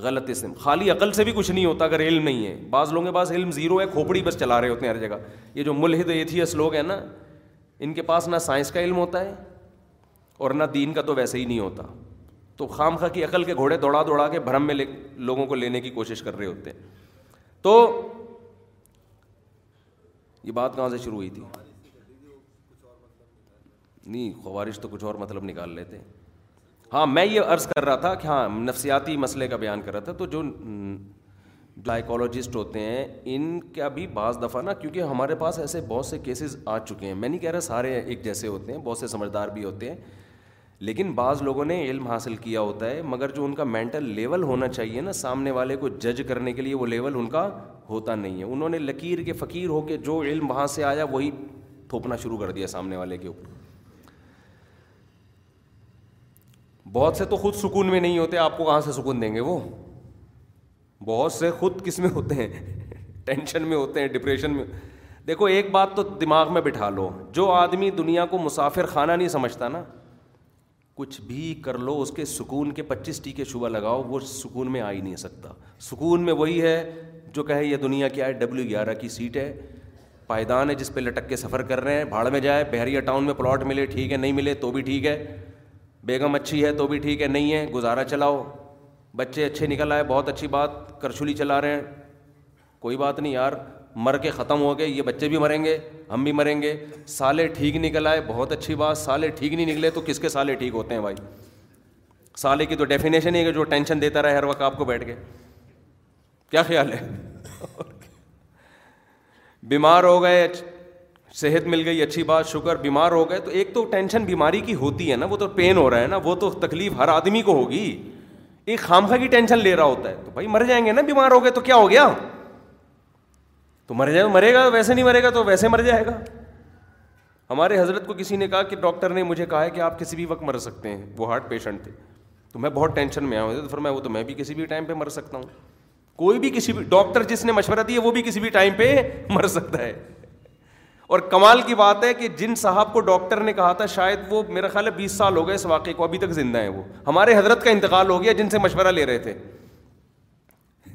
غلط اسم خالی عقل سے بھی کچھ نہیں ہوتا اگر علم نہیں ہے بعض لوگوں کے پاس علم زیرو ہے کھوپڑی بس چلا رہے ہوتے ہیں ہر جگہ یہ جو ملحد ایتھیس لوگ ہیں نا ان کے پاس نہ سائنس کا علم ہوتا ہے اور نہ دین کا تو ویسے ہی نہیں ہوتا تو خام خاں کی عقل کے گھوڑے دوڑا دوڑا کے بھرم میں لوگوں کو لینے کی کوشش کر رہے ہوتے ہیں تو یہ بات کہاں سے شروع ہوئی تھی نہیں خوارش تو کچھ اور مطلب نکال لیتے ہاں میں یہ عرض کر رہا تھا کہ ہاں نفسیاتی مسئلے کا بیان کر رہا تھا تو جو سائیکالوجسٹ ہوتے ہیں ان کا بھی بعض دفعہ نا کیونکہ ہمارے پاس ایسے بہت سے کیسز آ چکے ہیں میں نہیں کہہ رہا سارے ایک جیسے ہوتے ہیں بہت سے سمجھدار بھی ہوتے ہیں لیکن بعض لوگوں نے علم حاصل کیا ہوتا ہے مگر جو ان کا مینٹل لیول ہونا چاہیے نا سامنے والے کو جج کرنے کے لیے وہ لیول ان کا ہوتا نہیں ہے انہوں نے لکیر کے فقیر ہو کے جو علم وہاں سے آیا وہی تھوپنا شروع کر دیا سامنے والے کے اوپر بہت سے تو خود سکون میں نہیں ہوتے آپ کو کہاں سے سکون دیں گے وہ بہت سے خود کس میں ہوتے ہیں ٹینشن میں ہوتے ہیں ڈپریشن میں دیکھو ایک بات تو دماغ میں بٹھا لو جو آدمی دنیا کو مسافر خانہ نہیں سمجھتا نا کچھ بھی کر لو اس کے سکون کے پچیس ٹیکے شبہ لگاؤ وہ سکون میں آ ہی نہیں سکتا سکون میں وہی ہے جو کہے یہ دنیا کیا ہے ڈبلیو گیارہ کی سیٹ ہے پائدان ہے جس پہ لٹک کے سفر کر رہے ہیں بھاڑ میں جائے بحریہ ٹاؤن میں پلاٹ ملے ٹھیک ہے نہیں ملے تو بھی ٹھیک ہے بیگم اچھی ہے تو بھی ٹھیک ہے نہیں ہے گزارا چلاؤ بچے اچھے نکل آئے بہت اچھی بات کرشولی چلا رہے ہیں کوئی بات نہیں یار مر کے ختم ہو گئے یہ بچے بھی مریں گے ہم بھی مریں گے سالے ٹھیک نکل آئے بہت اچھی بات سالے ٹھیک نہیں نکلے تو کس کے سالے ٹھیک ہوتے ہیں بھائی سالے کی تو ڈیفینیشن ہی ہے جو ٹینشن دیتا رہا ہر وقت آپ کو بیٹھ کے کیا خیال ہے بیمار ہو گئے صحت مل گئی اچھی بات شکر بیمار ہو گئے تو ایک تو ٹینشن بیماری کی ہوتی ہے نا وہ تو پین ہو رہا ہے نا وہ تو تکلیف ہر آدمی کو ہوگی ایک خامخا کی ٹینشن لے رہا ہوتا ہے تو بھائی مر جائیں گے نا بیمار ہو گئے تو کیا ہو گیا تو مر جائے مرے گا ویسے نہیں مرے گا تو ویسے مر جائے گا ہمارے حضرت کو کسی نے کہا کہ ڈاکٹر نے مجھے کہا ہے کہ آپ کسی بھی وقت مر سکتے ہیں وہ ہارٹ پیشنٹ تھے تو میں بہت ٹینشن میں آیا ہوں پھر تو میں وہ تو میں بھی کسی بھی ٹائم پہ مر سکتا ہوں کوئی بھی کسی بھی ڈاکٹر جس نے مشورہ دیا وہ بھی کسی بھی ٹائم پہ مر سکتا ہے اور کمال کی بات ہے کہ جن صاحب کو ڈاکٹر نے کہا تھا شاید وہ میرا خیال ہے بیس سال ہو گئے اس واقعے کو ابھی تک زندہ ہیں وہ ہمارے حضرت کا انتقال ہو گیا جن سے مشورہ لے رہے تھے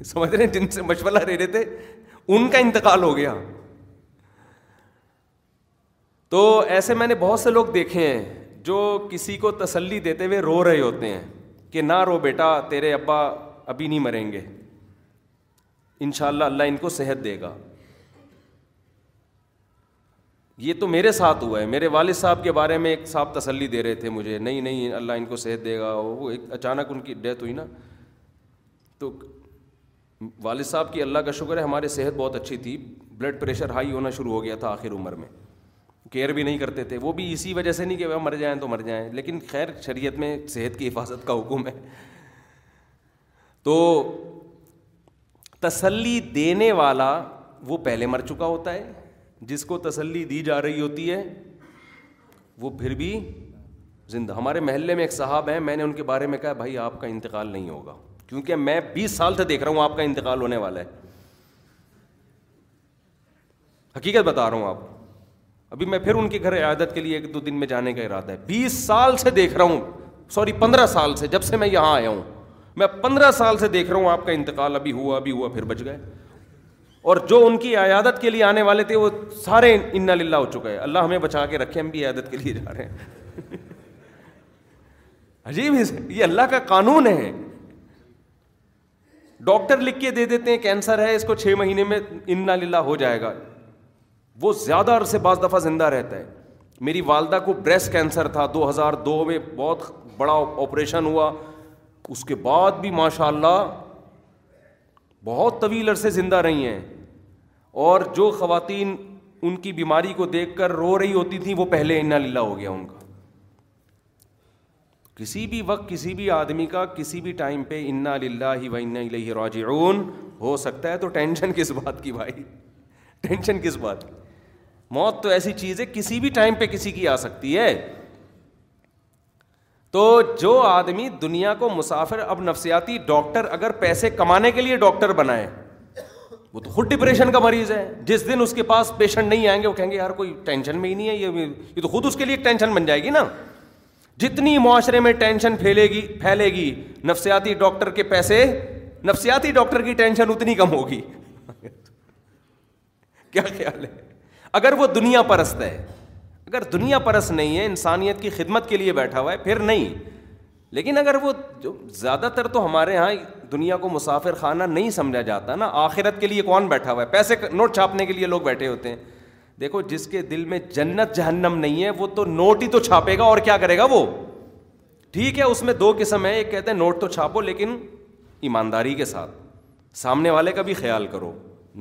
سمجھ رہے ہیں جن سے مشورہ لے رہے تھے ان کا انتقال ہو گیا تو ایسے میں نے بہت سے لوگ دیکھے ہیں جو کسی کو تسلی دیتے ہوئے رو رہے ہوتے ہیں کہ نہ رو بیٹا تیرے ابا ابھی نہیں مریں گے ان شاء اللہ اللہ ان کو صحت دے گا یہ تو میرے ساتھ ہوا ہے میرے والد صاحب کے بارے میں ایک صاحب تسلی دے رہے تھے مجھے نہیں نہیں اللہ ان کو صحت دے گا وہ اچانک ان کی ڈیتھ ہوئی نا تو والد صاحب کی اللہ کا شکر ہے ہمارے صحت بہت اچھی تھی بلڈ پریشر ہائی ہونا شروع ہو گیا تھا آخر عمر میں کیئر بھی نہیں کرتے تھے وہ بھی اسی وجہ سے نہیں کہ مر جائیں تو مر جائیں لیکن خیر شریعت میں صحت کی حفاظت کا حکم ہے تو تسلی دینے والا وہ پہلے مر چکا ہوتا ہے جس کو تسلی دی جا رہی ہوتی ہے وہ پھر بھی زندہ ہمارے محلے میں ایک صاحب ہیں میں نے ان کے بارے میں کہا بھائی آپ کا انتقال نہیں ہوگا کیونکہ میں بیس سال سے دیکھ رہا ہوں آپ کا انتقال ہونے والا ہے حقیقت بتا رہا ہوں آپ ابھی میں پھر ان کے گھر عیادت کے لیے ایک دو دن میں جانے کا ارادہ ہے بیس سال سے دیکھ رہا ہوں سوری پندرہ سال سے جب سے میں یہاں آیا ہوں میں پندرہ سال سے دیکھ رہا ہوں آپ کا انتقال ابھی ہوا ابھی ہوا پھر بچ گئے اور جو ان کی عیادت کے لیے آنے والے تھے وہ سارے للہ ہو چکا ہے اللہ ہمیں بچا کے رکھے ہم بھی عیادت کے لیے جا رہے ہیں عجیب یہ اللہ کا قانون ہے ڈاکٹر لکھ کے دے دیتے ہیں کینسر ہے اس کو چھ مہینے میں ان للہ ہو جائے گا وہ زیادہ عرصے بعض دفعہ زندہ رہتا ہے میری والدہ کو بریسٹ کینسر تھا دو ہزار دو میں بہت بڑا آپریشن ہوا اس کے بعد بھی ماشاء اللہ بہت طویل عرصے زندہ رہی ہیں اور جو خواتین ان کی بیماری کو دیکھ کر رو رہی ہوتی تھیں وہ پہلے انا للہ ہو گیا ان کا کسی بھی وقت کسی بھی آدمی کا کسی بھی ٹائم پہ انا للہ و ان سکتا ہے تو ٹینشن کس بات کی بھائی ٹینشن کس بات کی موت تو ایسی چیز ہے کسی بھی ٹائم پہ کسی کی آ سکتی ہے تو جو آدمی دنیا کو مسافر اب نفسیاتی ڈاکٹر اگر پیسے کمانے کے لیے ڈاکٹر بنائے وہ تو خود ڈپریشن کا مریض ہے جس دن اس کے پاس پیشنٹ نہیں آئیں گے وہ کہیں گے یار کوئی ٹینشن میں ہی نہیں ہے یہ تو خود اس کے لیے ٹینشن بن جائے گی نا جتنی معاشرے میں ٹینشن پھیلے گی پھیلے گی نفسیاتی ڈاکٹر کے پیسے نفسیاتی ڈاکٹر کی ٹینشن اتنی کم ہوگی کیا خیال ہے اگر وہ دنیا پرست ہے اگر دنیا پرست نہیں ہے انسانیت کی خدمت کے لیے بیٹھا ہوا ہے پھر نہیں لیکن اگر وہ جو زیادہ تر تو ہمارے یہاں دنیا کو مسافر خانہ نہیں سمجھا جاتا نا آخرت کے لیے کون بیٹھا ہوا ہے پیسے نوٹ چھاپنے کے لیے لوگ بیٹھے ہوتے ہیں دیکھو جس کے دل میں جنت جہنم نہیں ہے وہ تو نوٹ ہی تو چھاپے گا اور کیا کرے گا وہ ٹھیک ہے اس میں دو قسم ہے ایک کہتے ہیں نوٹ تو چھاپو لیکن ایمانداری کے ساتھ سامنے والے کا بھی خیال کرو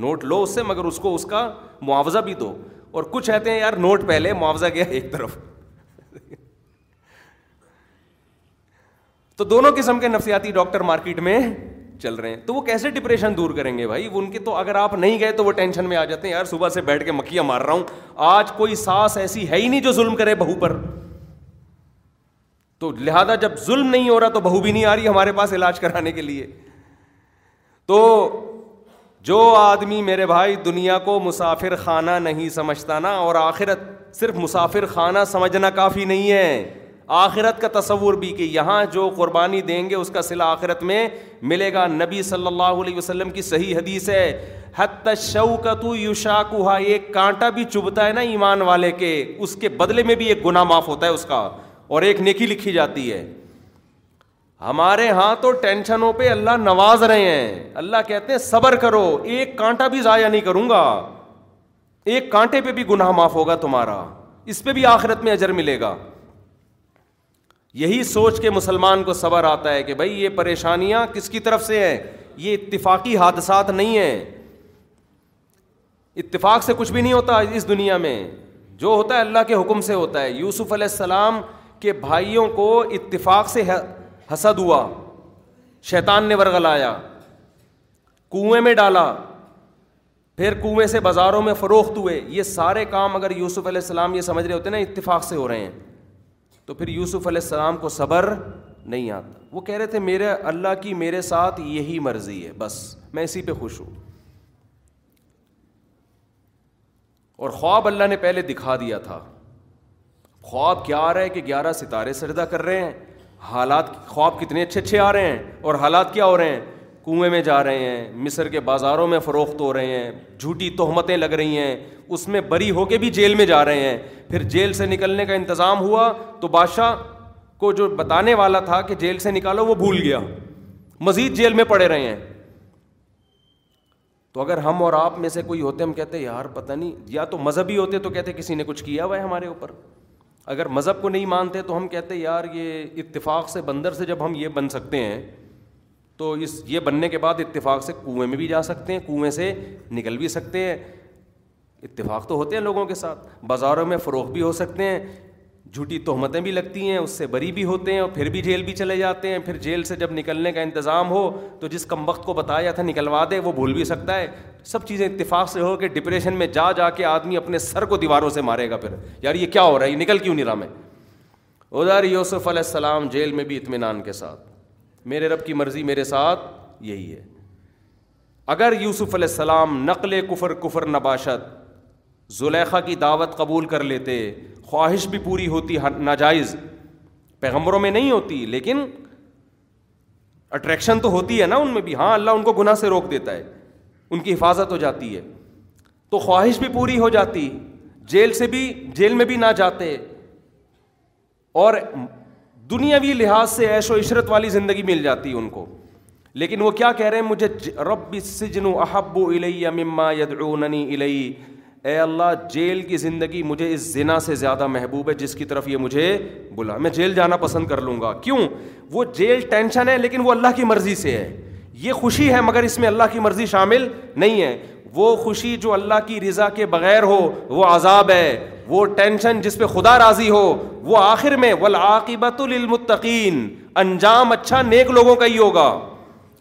نوٹ لو اس سے مگر اس کو اس کا معاوضہ بھی دو اور کچھ کہتے ہیں یار نوٹ پہلے معاوضہ گیا ایک طرف تو دونوں قسم کے نفسیاتی ڈاکٹر مارکیٹ میں چل رہے ہیں تو وہ کیسے ڈپریشن دور کریں گے بھائی ان کے تو اگر آپ نہیں گئے تو وہ ٹینشن میں آ جاتے ہیں یار صبح سے بیٹھ کے مکھیاں مار رہا ہوں آج کوئی ساس ایسی ہے ہی نہیں جو ظلم کرے بہو پر تو لہٰذا جب ظلم نہیں ہو رہا تو بہو بھی نہیں آ رہی ہمارے پاس علاج کرانے کے لیے تو جو آدمی میرے بھائی دنیا کو مسافر خانہ نہیں سمجھتا نا اور آخرت صرف مسافر خانہ سمجھنا کافی نہیں ہے آخرت کا تصور بھی کہ یہاں جو قربانی دیں گے اس کا سلا آخرت میں ملے گا نبی صلی اللہ علیہ وسلم کی صحیح حدیث ہے ایک کانٹا بھی چبھتا ہے نا ایمان والے کے اس کے بدلے میں بھی ایک گناہ معاف ہوتا ہے اس کا اور ایک نیکی لکھی جاتی ہے ہمارے ہاں تو ٹینشنوں پہ اللہ نواز رہے ہیں اللہ کہتے ہیں صبر کرو ایک کانٹا بھی ضائع نہیں کروں گا ایک کانٹے پہ بھی گناہ معاف ہوگا تمہارا اس پہ بھی آخرت میں اجر ملے گا یہی سوچ کے مسلمان کو صبر آتا ہے کہ بھائی یہ پریشانیاں کس کی طرف سے ہیں یہ اتفاقی حادثات نہیں ہیں اتفاق سے کچھ بھی نہیں ہوتا اس دنیا میں جو ہوتا ہے اللہ کے حکم سے ہوتا ہے یوسف علیہ السلام کے بھائیوں کو اتفاق سے حسد ہوا شیطان نے ورگلایا کنویں میں ڈالا پھر کنویں سے بازاروں میں فروخت ہوئے یہ سارے کام اگر یوسف علیہ السلام یہ سمجھ رہے ہوتے ہیں نا اتفاق سے ہو رہے ہیں تو پھر یوسف علیہ السلام کو صبر نہیں آتا وہ کہہ رہے تھے میرے اللہ کی میرے ساتھ یہی مرضی ہے بس میں اسی پہ خوش ہوں اور خواب اللہ نے پہلے دکھا دیا تھا خواب کیا آ رہا ہے کہ گیارہ ستارے سردہ کر رہے ہیں حالات خواب کتنے اچھے اچھے آ رہے ہیں اور حالات کیا ہو رہے ہیں کنویں میں جا رہے ہیں مصر کے بازاروں میں فروخت ہو رہے ہیں جھوٹی تہمتیں لگ رہی ہیں اس میں بری ہو کے بھی جیل میں جا رہے ہیں پھر جیل سے نکلنے کا انتظام ہوا تو بادشاہ کو جو بتانے والا تھا کہ جیل سے نکالو وہ بھول گیا مزید جیل میں پڑے رہے ہیں تو اگر ہم اور آپ میں سے کوئی ہوتے ہم کہتے یار پتہ نہیں یا تو مذہبی ہوتے تو کہتے کسی نے کچھ کیا ہوا ہے ہمارے اوپر اگر مذہب کو نہیں مانتے تو ہم کہتے یار یہ اتفاق سے بندر سے جب ہم یہ بن سکتے ہیں تو اس یہ بننے کے بعد اتفاق سے کنویں میں بھی جا سکتے ہیں کنویں سے نکل بھی سکتے ہیں اتفاق تو ہوتے ہیں لوگوں کے ساتھ بازاروں میں فروغ بھی ہو سکتے ہیں جھوٹی تہمتیں بھی لگتی ہیں اس سے بری بھی ہوتے ہیں اور پھر بھی جیل بھی چلے جاتے ہیں پھر جیل سے جب نکلنے کا انتظام ہو تو جس کم وقت کو بتایا تھا نکلوا دے وہ بھول بھی سکتا ہے سب چیزیں اتفاق سے ہو کہ ڈپریشن میں جا جا کے آدمی اپنے سر کو دیواروں سے مارے گا پھر یار یہ کیا ہو رہا ہے یہ نکل کیوں نہیں رہا میں ادھر یوسف علیہ السلام جیل میں بھی اطمینان کے ساتھ میرے رب کی مرضی میرے ساتھ یہی ہے اگر یوسف علیہ السلام نقل کفر کفر نباشت زلیخا کی دعوت قبول کر لیتے خواہش بھی پوری ہوتی ناجائز پیغمبروں میں نہیں ہوتی لیکن اٹریکشن تو ہوتی ہے نا ان میں بھی ہاں اللہ ان کو گناہ سے روک دیتا ہے ان کی حفاظت ہو جاتی ہے تو خواہش بھی پوری ہو جاتی جیل سے بھی جیل میں بھی نہ جاتے اور دنیاوی لحاظ سے عیش و عشرت والی زندگی مل جاتی ان کو لیکن وہ کیا کہہ رہے ہیں مجھے رب سجن و احب الی یدعوننی اے اللہ جیل کی زندگی مجھے اس زنا سے زیادہ محبوب ہے جس کی طرف یہ مجھے بلا میں جیل جانا پسند کر لوں گا کیوں وہ جیل ٹینشن ہے لیکن وہ اللہ کی مرضی سے ہے یہ خوشی ہے مگر اس میں اللہ کی مرضی شامل نہیں ہے وہ خوشی جو اللہ کی رضا کے بغیر ہو وہ عذاب ہے وہ ٹینشن جس پہ خدا راضی ہو وہ آخر میں ولاقبت للمتقین انجام اچھا نیک لوگوں کا ہی ہوگا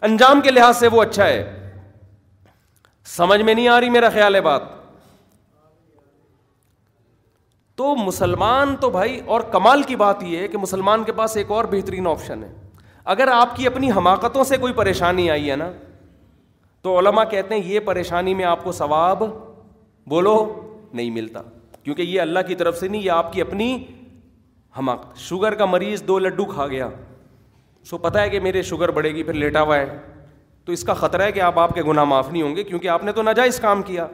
انجام کے لحاظ سے وہ اچھا ہے سمجھ میں نہیں آ رہی میرا خیال ہے بات تو مسلمان تو بھائی اور کمال کی بات یہ ہے کہ مسلمان کے پاس ایک اور بہترین آپشن ہے اگر آپ کی اپنی حماقتوں سے کوئی پریشانی آئی ہے نا تو علما کہتے ہیں یہ پریشانی میں آپ کو ثواب بولو نہیں ملتا کیونکہ یہ اللہ کی طرف سے نہیں یہ آپ کی اپنی حماقت شوگر کا مریض دو لڈو کھا گیا سو پتہ ہے کہ میرے شوگر بڑھے گی پھر لیٹا ہوا ہے تو اس کا خطرہ ہے کہ آپ آپ کے گناہ معاف نہیں ہوں گے کیونکہ آپ نے تو ناجائز کام کیا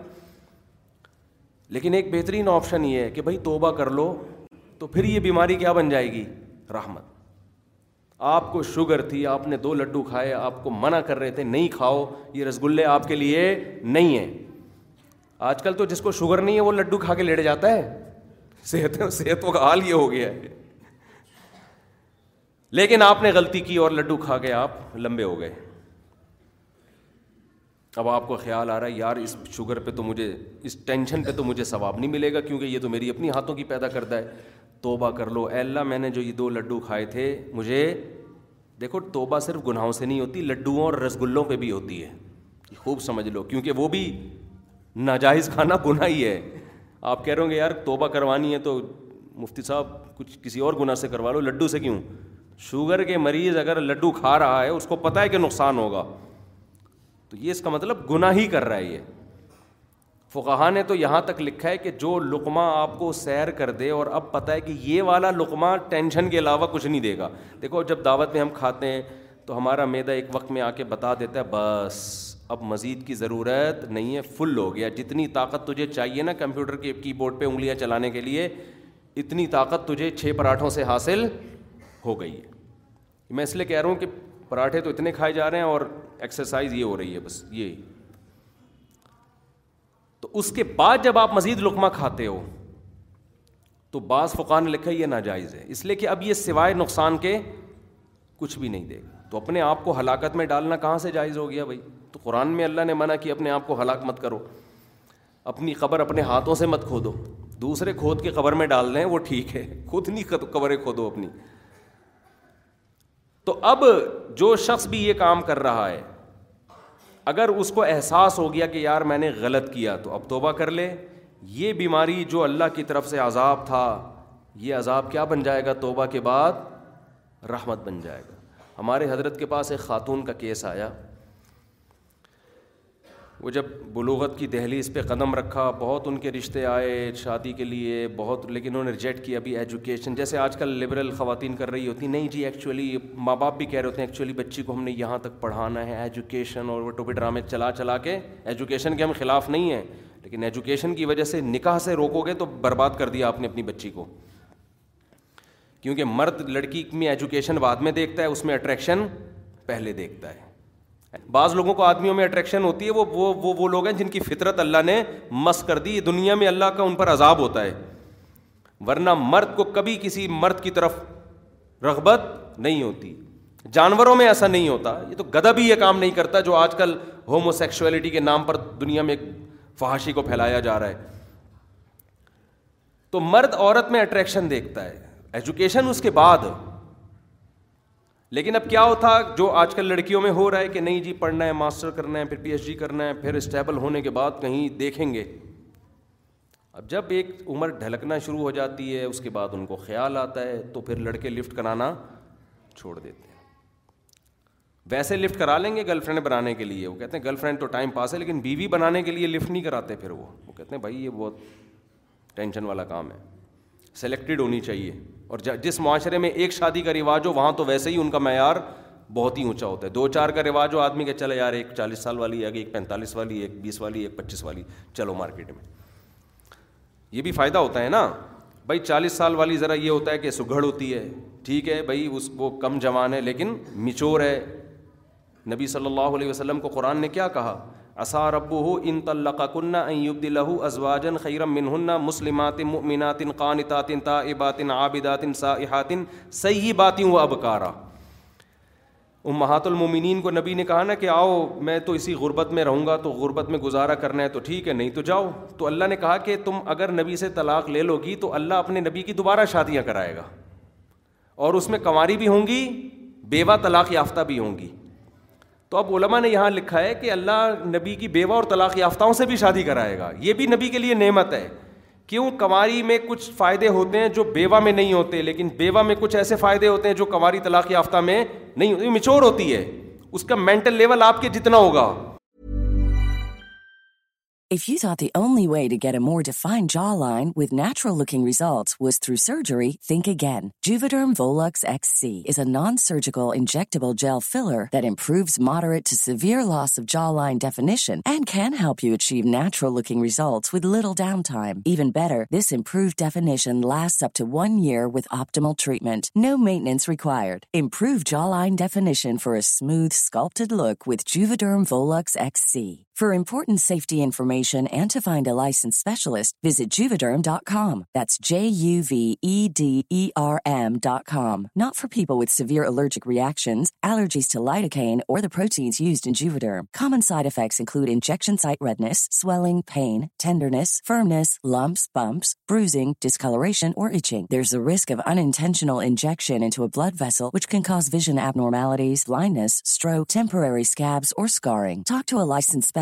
لیکن ایک بہترین آپشن یہ ہے کہ بھائی توبہ کر لو تو پھر یہ بیماری کیا بن جائے گی رحمت آپ کو شوگر تھی آپ نے دو لڈو کھائے آپ کو منع کر رہے تھے نہیں کھاؤ یہ رس گلے آپ کے لیے نہیں ہیں آج کل تو جس کو شوگر نہیں ہے وہ لڈو کھا کے لیٹ جاتا ہے صحت کا حال یہ ہو گیا ہے لیکن آپ نے غلطی کی اور لڈو کھا کے آپ لمبے ہو گئے اب آپ کو خیال آ رہا ہے یار اس شوگر پہ تو مجھے اس ٹینشن پہ تو مجھے ثواب نہیں ملے گا کیونکہ یہ تو میری اپنی ہاتھوں کی پیدا کرتا ہے توبہ کر لو اے اللہ میں نے جو یہ دو لڈو کھائے تھے مجھے دیکھو توبہ صرف گناہوں سے نہیں ہوتی لڈوؤں اور رس گلوں پہ بھی ہوتی ہے خوب سمجھ لو کیونکہ وہ بھی ناجائز کھانا گناہ ہی ہے آپ کہہ رہے گے یار توبہ کروانی ہے تو مفتی صاحب کچھ کسی اور گناہ سے کروا لو لڈو سے کیوں شوگر کے مریض اگر لڈو کھا رہا ہے اس کو پتہ ہے کہ نقصان ہوگا تو یہ اس کا مطلب گناہ ہی کر رہا ہے یہ فقہ نے تو یہاں تک لکھا ہے کہ جو لقمہ آپ کو سیر کر دے اور اب پتہ ہے کہ یہ والا لقمہ ٹینشن کے علاوہ کچھ نہیں دے گا دیکھو جب دعوت میں ہم کھاتے ہیں تو ہمارا میدا ایک وقت میں آ کے بتا دیتا ہے بس اب مزید کی ضرورت نہیں ہے فل ہو گیا جتنی طاقت تجھے چاہیے نا کمپیوٹر کے کی بورڈ پہ انگلیاں چلانے کے لیے اتنی طاقت تجھے چھ پراٹھوں سے حاصل ہو گئی ہے میں اس لیے کہہ رہا ہوں کہ پراٹھے تو اتنے کھائے جا رہے ہیں اور ایکسرسائز یہ ہو رہی ہے بس یہی تو اس کے بعد جب آپ مزید لقمہ کھاتے ہو تو بعض فقان نے لکھا یہ ناجائز ہے اس لیے کہ اب یہ سوائے نقصان کے کچھ بھی نہیں دے گا تو اپنے آپ کو ہلاکت میں ڈالنا کہاں سے جائز ہو گیا بھائی تو قرآن میں اللہ نے منع کیا اپنے آپ کو ہلاک مت کرو اپنی قبر اپنے ہاتھوں سے مت کھودو دوسرے کھود کے قبر میں ڈال دیں وہ ٹھیک ہے خود نہیں قبریں کھودو اپنی تو اب جو شخص بھی یہ کام کر رہا ہے اگر اس کو احساس ہو گیا کہ یار میں نے غلط کیا تو اب توبہ کر لے یہ بیماری جو اللہ کی طرف سے عذاب تھا یہ عذاب کیا بن جائے گا توبہ کے بعد رحمت بن جائے گا ہمارے حضرت کے پاس ایک خاتون کا کیس آیا وہ جب بلوغت کی دہلی اس پہ قدم رکھا بہت ان کے رشتے آئے شادی کے لیے بہت لیکن انہوں نے ریجیکٹ کیا ابھی ایجوکیشن جیسے آج کل لبرل خواتین کر رہی ہوتی نہیں جی ایکچولی ماں باپ بھی کہہ رہے ہوتے ہیں ایکچولی بچی کو ہم نے یہاں تک پڑھانا ہے ایجوکیشن اور وہ ٹوپی ڈرامے چلا چلا کے ایجوکیشن کے ہم خلاف نہیں ہیں لیکن ایجوکیشن کی وجہ سے نکاح سے روکو گے تو برباد کر دیا آپ نے اپنی بچی کو کیونکہ مرد لڑکی میں ایجوکیشن بعد میں دیکھتا ہے اس میں اٹریکشن پہلے دیکھتا ہے بعض لوگوں کو آدمیوں میں اٹریکشن ہوتی ہے وہ وہ وہ وہ لوگ ہیں جن کی فطرت اللہ نے مس کر دی دنیا میں اللہ کا ان پر عذاب ہوتا ہے ورنہ مرد کو کبھی کسی مرد کی طرف رغبت نہیں ہوتی جانوروں میں ایسا نہیں ہوتا یہ تو گدا بھی یہ کام نہیں کرتا جو آج کل ہومو سیکشولیٹی کے نام پر دنیا میں ایک فحاشی کو پھیلایا جا رہا ہے تو مرد عورت میں اٹریکشن دیکھتا ہے ایجوکیشن اس کے بعد لیکن اب کیا ہوتا جو آج کل لڑکیوں میں ہو رہا ہے کہ نہیں جی پڑھنا ہے ماسٹر کرنا ہے پھر پی ایچ ڈی کرنا ہے پھر اسٹیبل ہونے کے بعد کہیں دیکھیں گے اب جب ایک عمر ڈھلکنا شروع ہو جاتی ہے اس کے بعد ان کو خیال آتا ہے تو پھر لڑکے لفٹ کرانا چھوڑ دیتے ہیں ویسے لفٹ کرا لیں گے گرل فرینڈ بنانے کے لیے وہ کہتے ہیں گرل فرینڈ تو ٹائم پاس ہے لیکن بیوی بنانے کے لیے لفٹ نہیں کراتے پھر وہ وہ کہتے ہیں بھائی یہ بہت ٹینشن والا کام ہے سلیکٹڈ ہونی چاہیے اور جس معاشرے میں ایک شادی کا رواج ہو وہاں تو ویسے ہی ان کا معیار بہت ہی اونچا ہوتا ہے دو چار کا رواج ہو آدمی کہ چلے یار ایک چالیس سال والی ہے ایک پینتالیس والی ایک بیس والی ایک پچیس والی چلو مارکیٹ میں یہ بھی فائدہ ہوتا ہے نا بھائی چالیس سال والی ذرا یہ ہوتا ہے کہ سگڑ ہوتی ہے ٹھیک ہے بھائی اس وہ کم جوان ہے لیکن مچور ہے نبی صلی اللہ علیہ وسلم کو قرآن نے کیا کہا اسا ربو ہو انط الّنہ ایبد لہو ازواجن خیرم منہن مسلمات مؤمنات قانتات طا عابدات آبداتن سا احاطن صحیح باتیں وہ اب ام محات کو نبی نے کہا نا کہ آؤ میں تو اسی غربت میں رہوں گا تو غربت میں گزارا کرنا ہے تو ٹھیک ہے نہیں تو جاؤ تو اللہ نے کہا کہ تم اگر نبی سے طلاق لے لو گی تو اللہ اپنے نبی کی دوبارہ شادیاں کرائے گا اور اس میں کنواری بھی ہوں گی بیوہ طلاق یافتہ بھی ہوں گی تو اب علماء نے یہاں لکھا ہے کہ اللہ نبی کی بیوہ اور طلاق یافتہوں سے بھی شادی کرائے گا یہ بھی نبی کے لیے نعمت ہے کیوں کماری میں کچھ فائدے ہوتے ہیں جو بیوہ میں نہیں ہوتے لیکن بیوہ میں کچھ ایسے فائدے ہوتے ہیں جو کماری طلاق یافتہ میں نہیں ہوتے مچور ہوتی ہے اس کا مینٹل لیول آپ کے جتنا ہوگا get define looking natural looking ریزلٹلشن last after one year with آپ ٹریٹمنٹ نو مینس ریکوائرڈروڈ لائن فورڈ لکم وس سی بلڈ ویسلریز لائنس اسٹرک ٹمپررینگ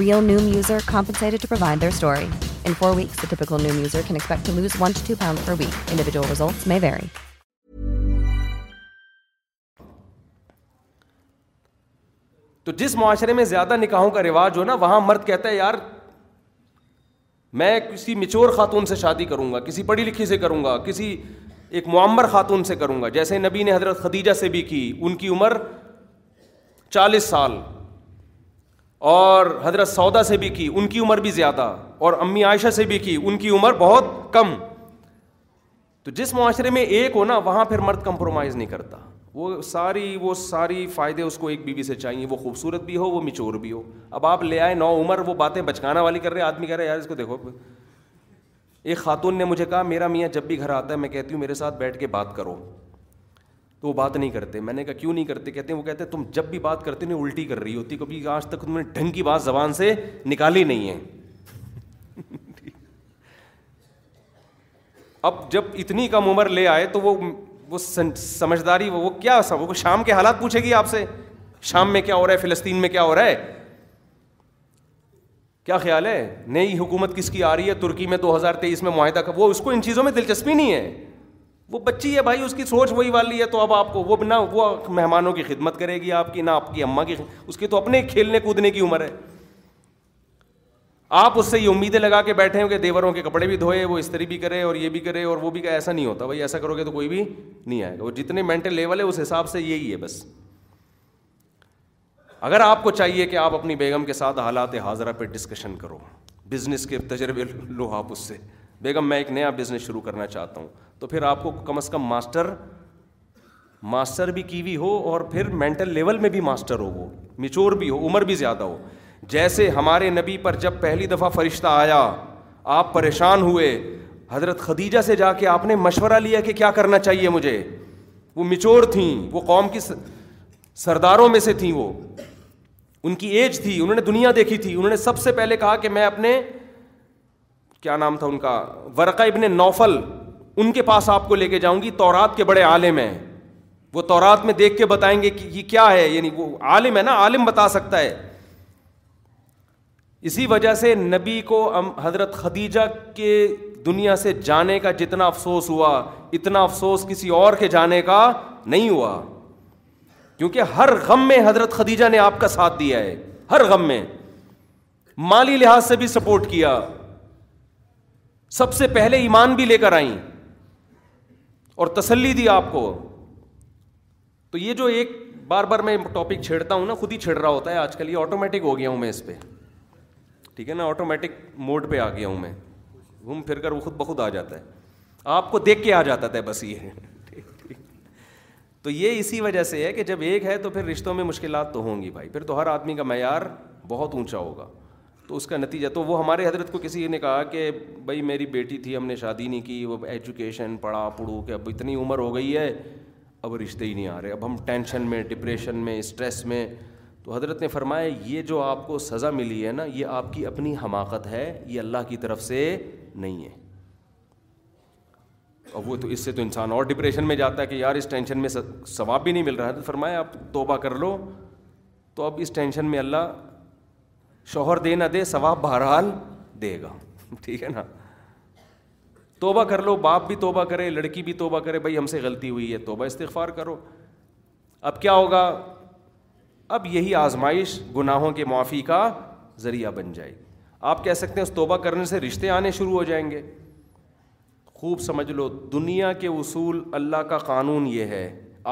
Real Noom Noom user user compensated to to to provide their story. In four weeks, the typical can expect lose one two pounds per week. Individual results may vary. تو جس معاشرے میں زیادہ نکاحوں کا رواج ہو نا وہاں مرد کہتا ہے یار میں کسی مچور خاتون سے شادی کروں گا کسی پڑھی لکھی سے کروں گا کسی ایک معمر خاتون سے کروں گا جیسے نبی نے حضرت خدیجہ سے بھی کی ان کی عمر چالیس سال اور حضرت سودا سے بھی کی ان کی عمر بھی زیادہ اور امی عائشہ سے بھی کی ان کی عمر بہت کم تو جس معاشرے میں ایک ہو نا وہاں پھر مرد کمپرومائز نہیں کرتا وہ ساری وہ ساری فائدے اس کو ایک بیوی بی سے چاہیے وہ خوبصورت بھی ہو وہ مچور بھی ہو اب آپ لے آئے نو عمر وہ باتیں بچکانا والی کر رہے آدمی کہہ رہے یار اس کو دیکھو ایک خاتون نے مجھے کہا میرا میاں جب بھی گھر آتا ہے میں کہتی ہوں میرے ساتھ بیٹھ کے بات کرو تو وہ بات نہیں کرتے میں نے کہا کیوں نہیں کرتے کہتے ہیں وہ کہتے ہیں تم جب بھی بات کرتے نہیں الٹی کر رہی ہوتی کبھی آج تک تم نے ڈھنگ کی بات زبان سے نکالی نہیں ہے اب جب اتنی کم عمر لے آئے تو وہ وہ سمجھداری وہ وہ کیا شام کے حالات پوچھے گی آپ سے شام میں کیا ہو رہا ہے فلسطین میں کیا ہو رہا ہے کیا خیال ہے نئی حکومت کس کی آ رہی ہے ترکی میں دو ہزار تیئیس میں معاہدہ کا وہ اس کو ان چیزوں میں دلچسپی نہیں ہے وہ بچی ہے بھائی اس کی سوچ وہی والی ہے تو اب آپ کو وہ نہ وہ مہمانوں کی خدمت کرے گی آپ کی نہ آپ کی اماں کی اس کی تو اپنے کھیلنے کودنے کی عمر ہے آپ اس سے یہ امیدیں لگا کے بیٹھے ہوں کہ دیوروں کے کپڑے بھی دھوئے وہ استری بھی کرے اور یہ بھی کرے اور وہ بھی ایسا نہیں ہوتا بھائی ایسا کرو گے تو کوئی بھی نہیں آئے گا وہ جتنے مینٹل لیول ہے اس حساب سے یہی ہے بس اگر آپ کو چاہیے کہ آپ اپنی بیگم کے ساتھ حالات حاضرہ پہ ڈسکشن کرو بزنس کے تجربے لو آپ اس سے بیگم میں ایک نیا بزنس شروع کرنا چاہتا ہوں تو پھر آپ کو کم از کم ماسٹر ماسٹر بھی کی ہوئی ہو اور پھر مینٹل لیول میں بھی ماسٹر ہو وہ میچور بھی ہو عمر بھی زیادہ ہو جیسے ہمارے نبی پر جب پہلی دفعہ فرشتہ آیا آپ پریشان ہوئے حضرت خدیجہ سے جا کے آپ نے مشورہ لیا کہ کیا کرنا چاہیے مجھے وہ میچور تھیں وہ قوم کی سرداروں میں سے تھیں وہ ان کی ایج تھی انہوں نے دنیا دیکھی تھی انہوں نے سب سے پہلے کہا کہ میں اپنے کیا نام تھا ان کا ورقہ ابن نوفل ان کے پاس آپ کو لے کے جاؤں گی تورات کے بڑے عالم ہیں وہ تورات میں دیکھ کے بتائیں گے کہ یہ کیا ہے یعنی وہ عالم ہے نا عالم بتا سکتا ہے اسی وجہ سے نبی کو حضرت خدیجہ کے دنیا سے جانے کا جتنا افسوس ہوا اتنا افسوس کسی اور کے جانے کا نہیں ہوا کیونکہ ہر غم میں حضرت خدیجہ نے آپ کا ساتھ دیا ہے ہر غم میں مالی لحاظ سے بھی سپورٹ کیا سب سے پہلے ایمان بھی لے کر آئیں اور تسلی دی آپ کو تو یہ جو ایک بار بار میں ٹاپک چھیڑتا ہوں نا خود ہی چھیڑ رہا ہوتا ہے آج کل یہ آٹومیٹک ہو گیا ہوں میں اس پہ ٹھیک ہے نا آٹومیٹک موڈ پہ آ گیا ہوں میں گھوم پھر کر وہ خود بخود آ جاتا ہے آپ کو دیکھ کے آ جاتا تھا بس یہ تو یہ اسی وجہ سے ہے کہ جب ایک ہے تو پھر رشتوں میں مشکلات تو ہوں گی بھائی پھر تو ہر آدمی کا معیار بہت اونچا ہوگا تو اس کا نتیجہ تو وہ ہمارے حضرت کو کسی نے کہا کہ بھائی میری بیٹی تھی ہم نے شادی نہیں کی وہ ایجوکیشن پڑھا پڑھو کہ اب اتنی عمر ہو گئی ہے اب رشتے ہی نہیں آ رہے اب ہم ٹینشن میں ڈپریشن میں اسٹریس میں تو حضرت نے فرمایا یہ جو آپ کو سزا ملی ہے نا یہ آپ کی اپنی حماقت ہے یہ اللہ کی طرف سے نہیں ہے اب وہ تو اس سے تو انسان اور ڈپریشن میں جاتا ہے کہ یار اس ٹینشن میں ثواب بھی نہیں مل رہا ہے فرمایا آپ توبہ کر لو تو اب اس ٹینشن میں اللہ شوہر دے نہ دے ثواب بہرحال دے گا ٹھیک ہے نا توبہ کر لو باپ بھی توبہ کرے لڑکی بھی توبہ کرے بھائی ہم سے غلطی ہوئی ہے توبہ استغفار کرو اب کیا ہوگا اب یہی آزمائش گناہوں کے معافی کا ذریعہ بن جائے گی آپ کہہ سکتے ہیں اس توبہ کرنے سے رشتے آنے شروع ہو جائیں گے خوب سمجھ لو دنیا کے اصول اللہ کا قانون یہ ہے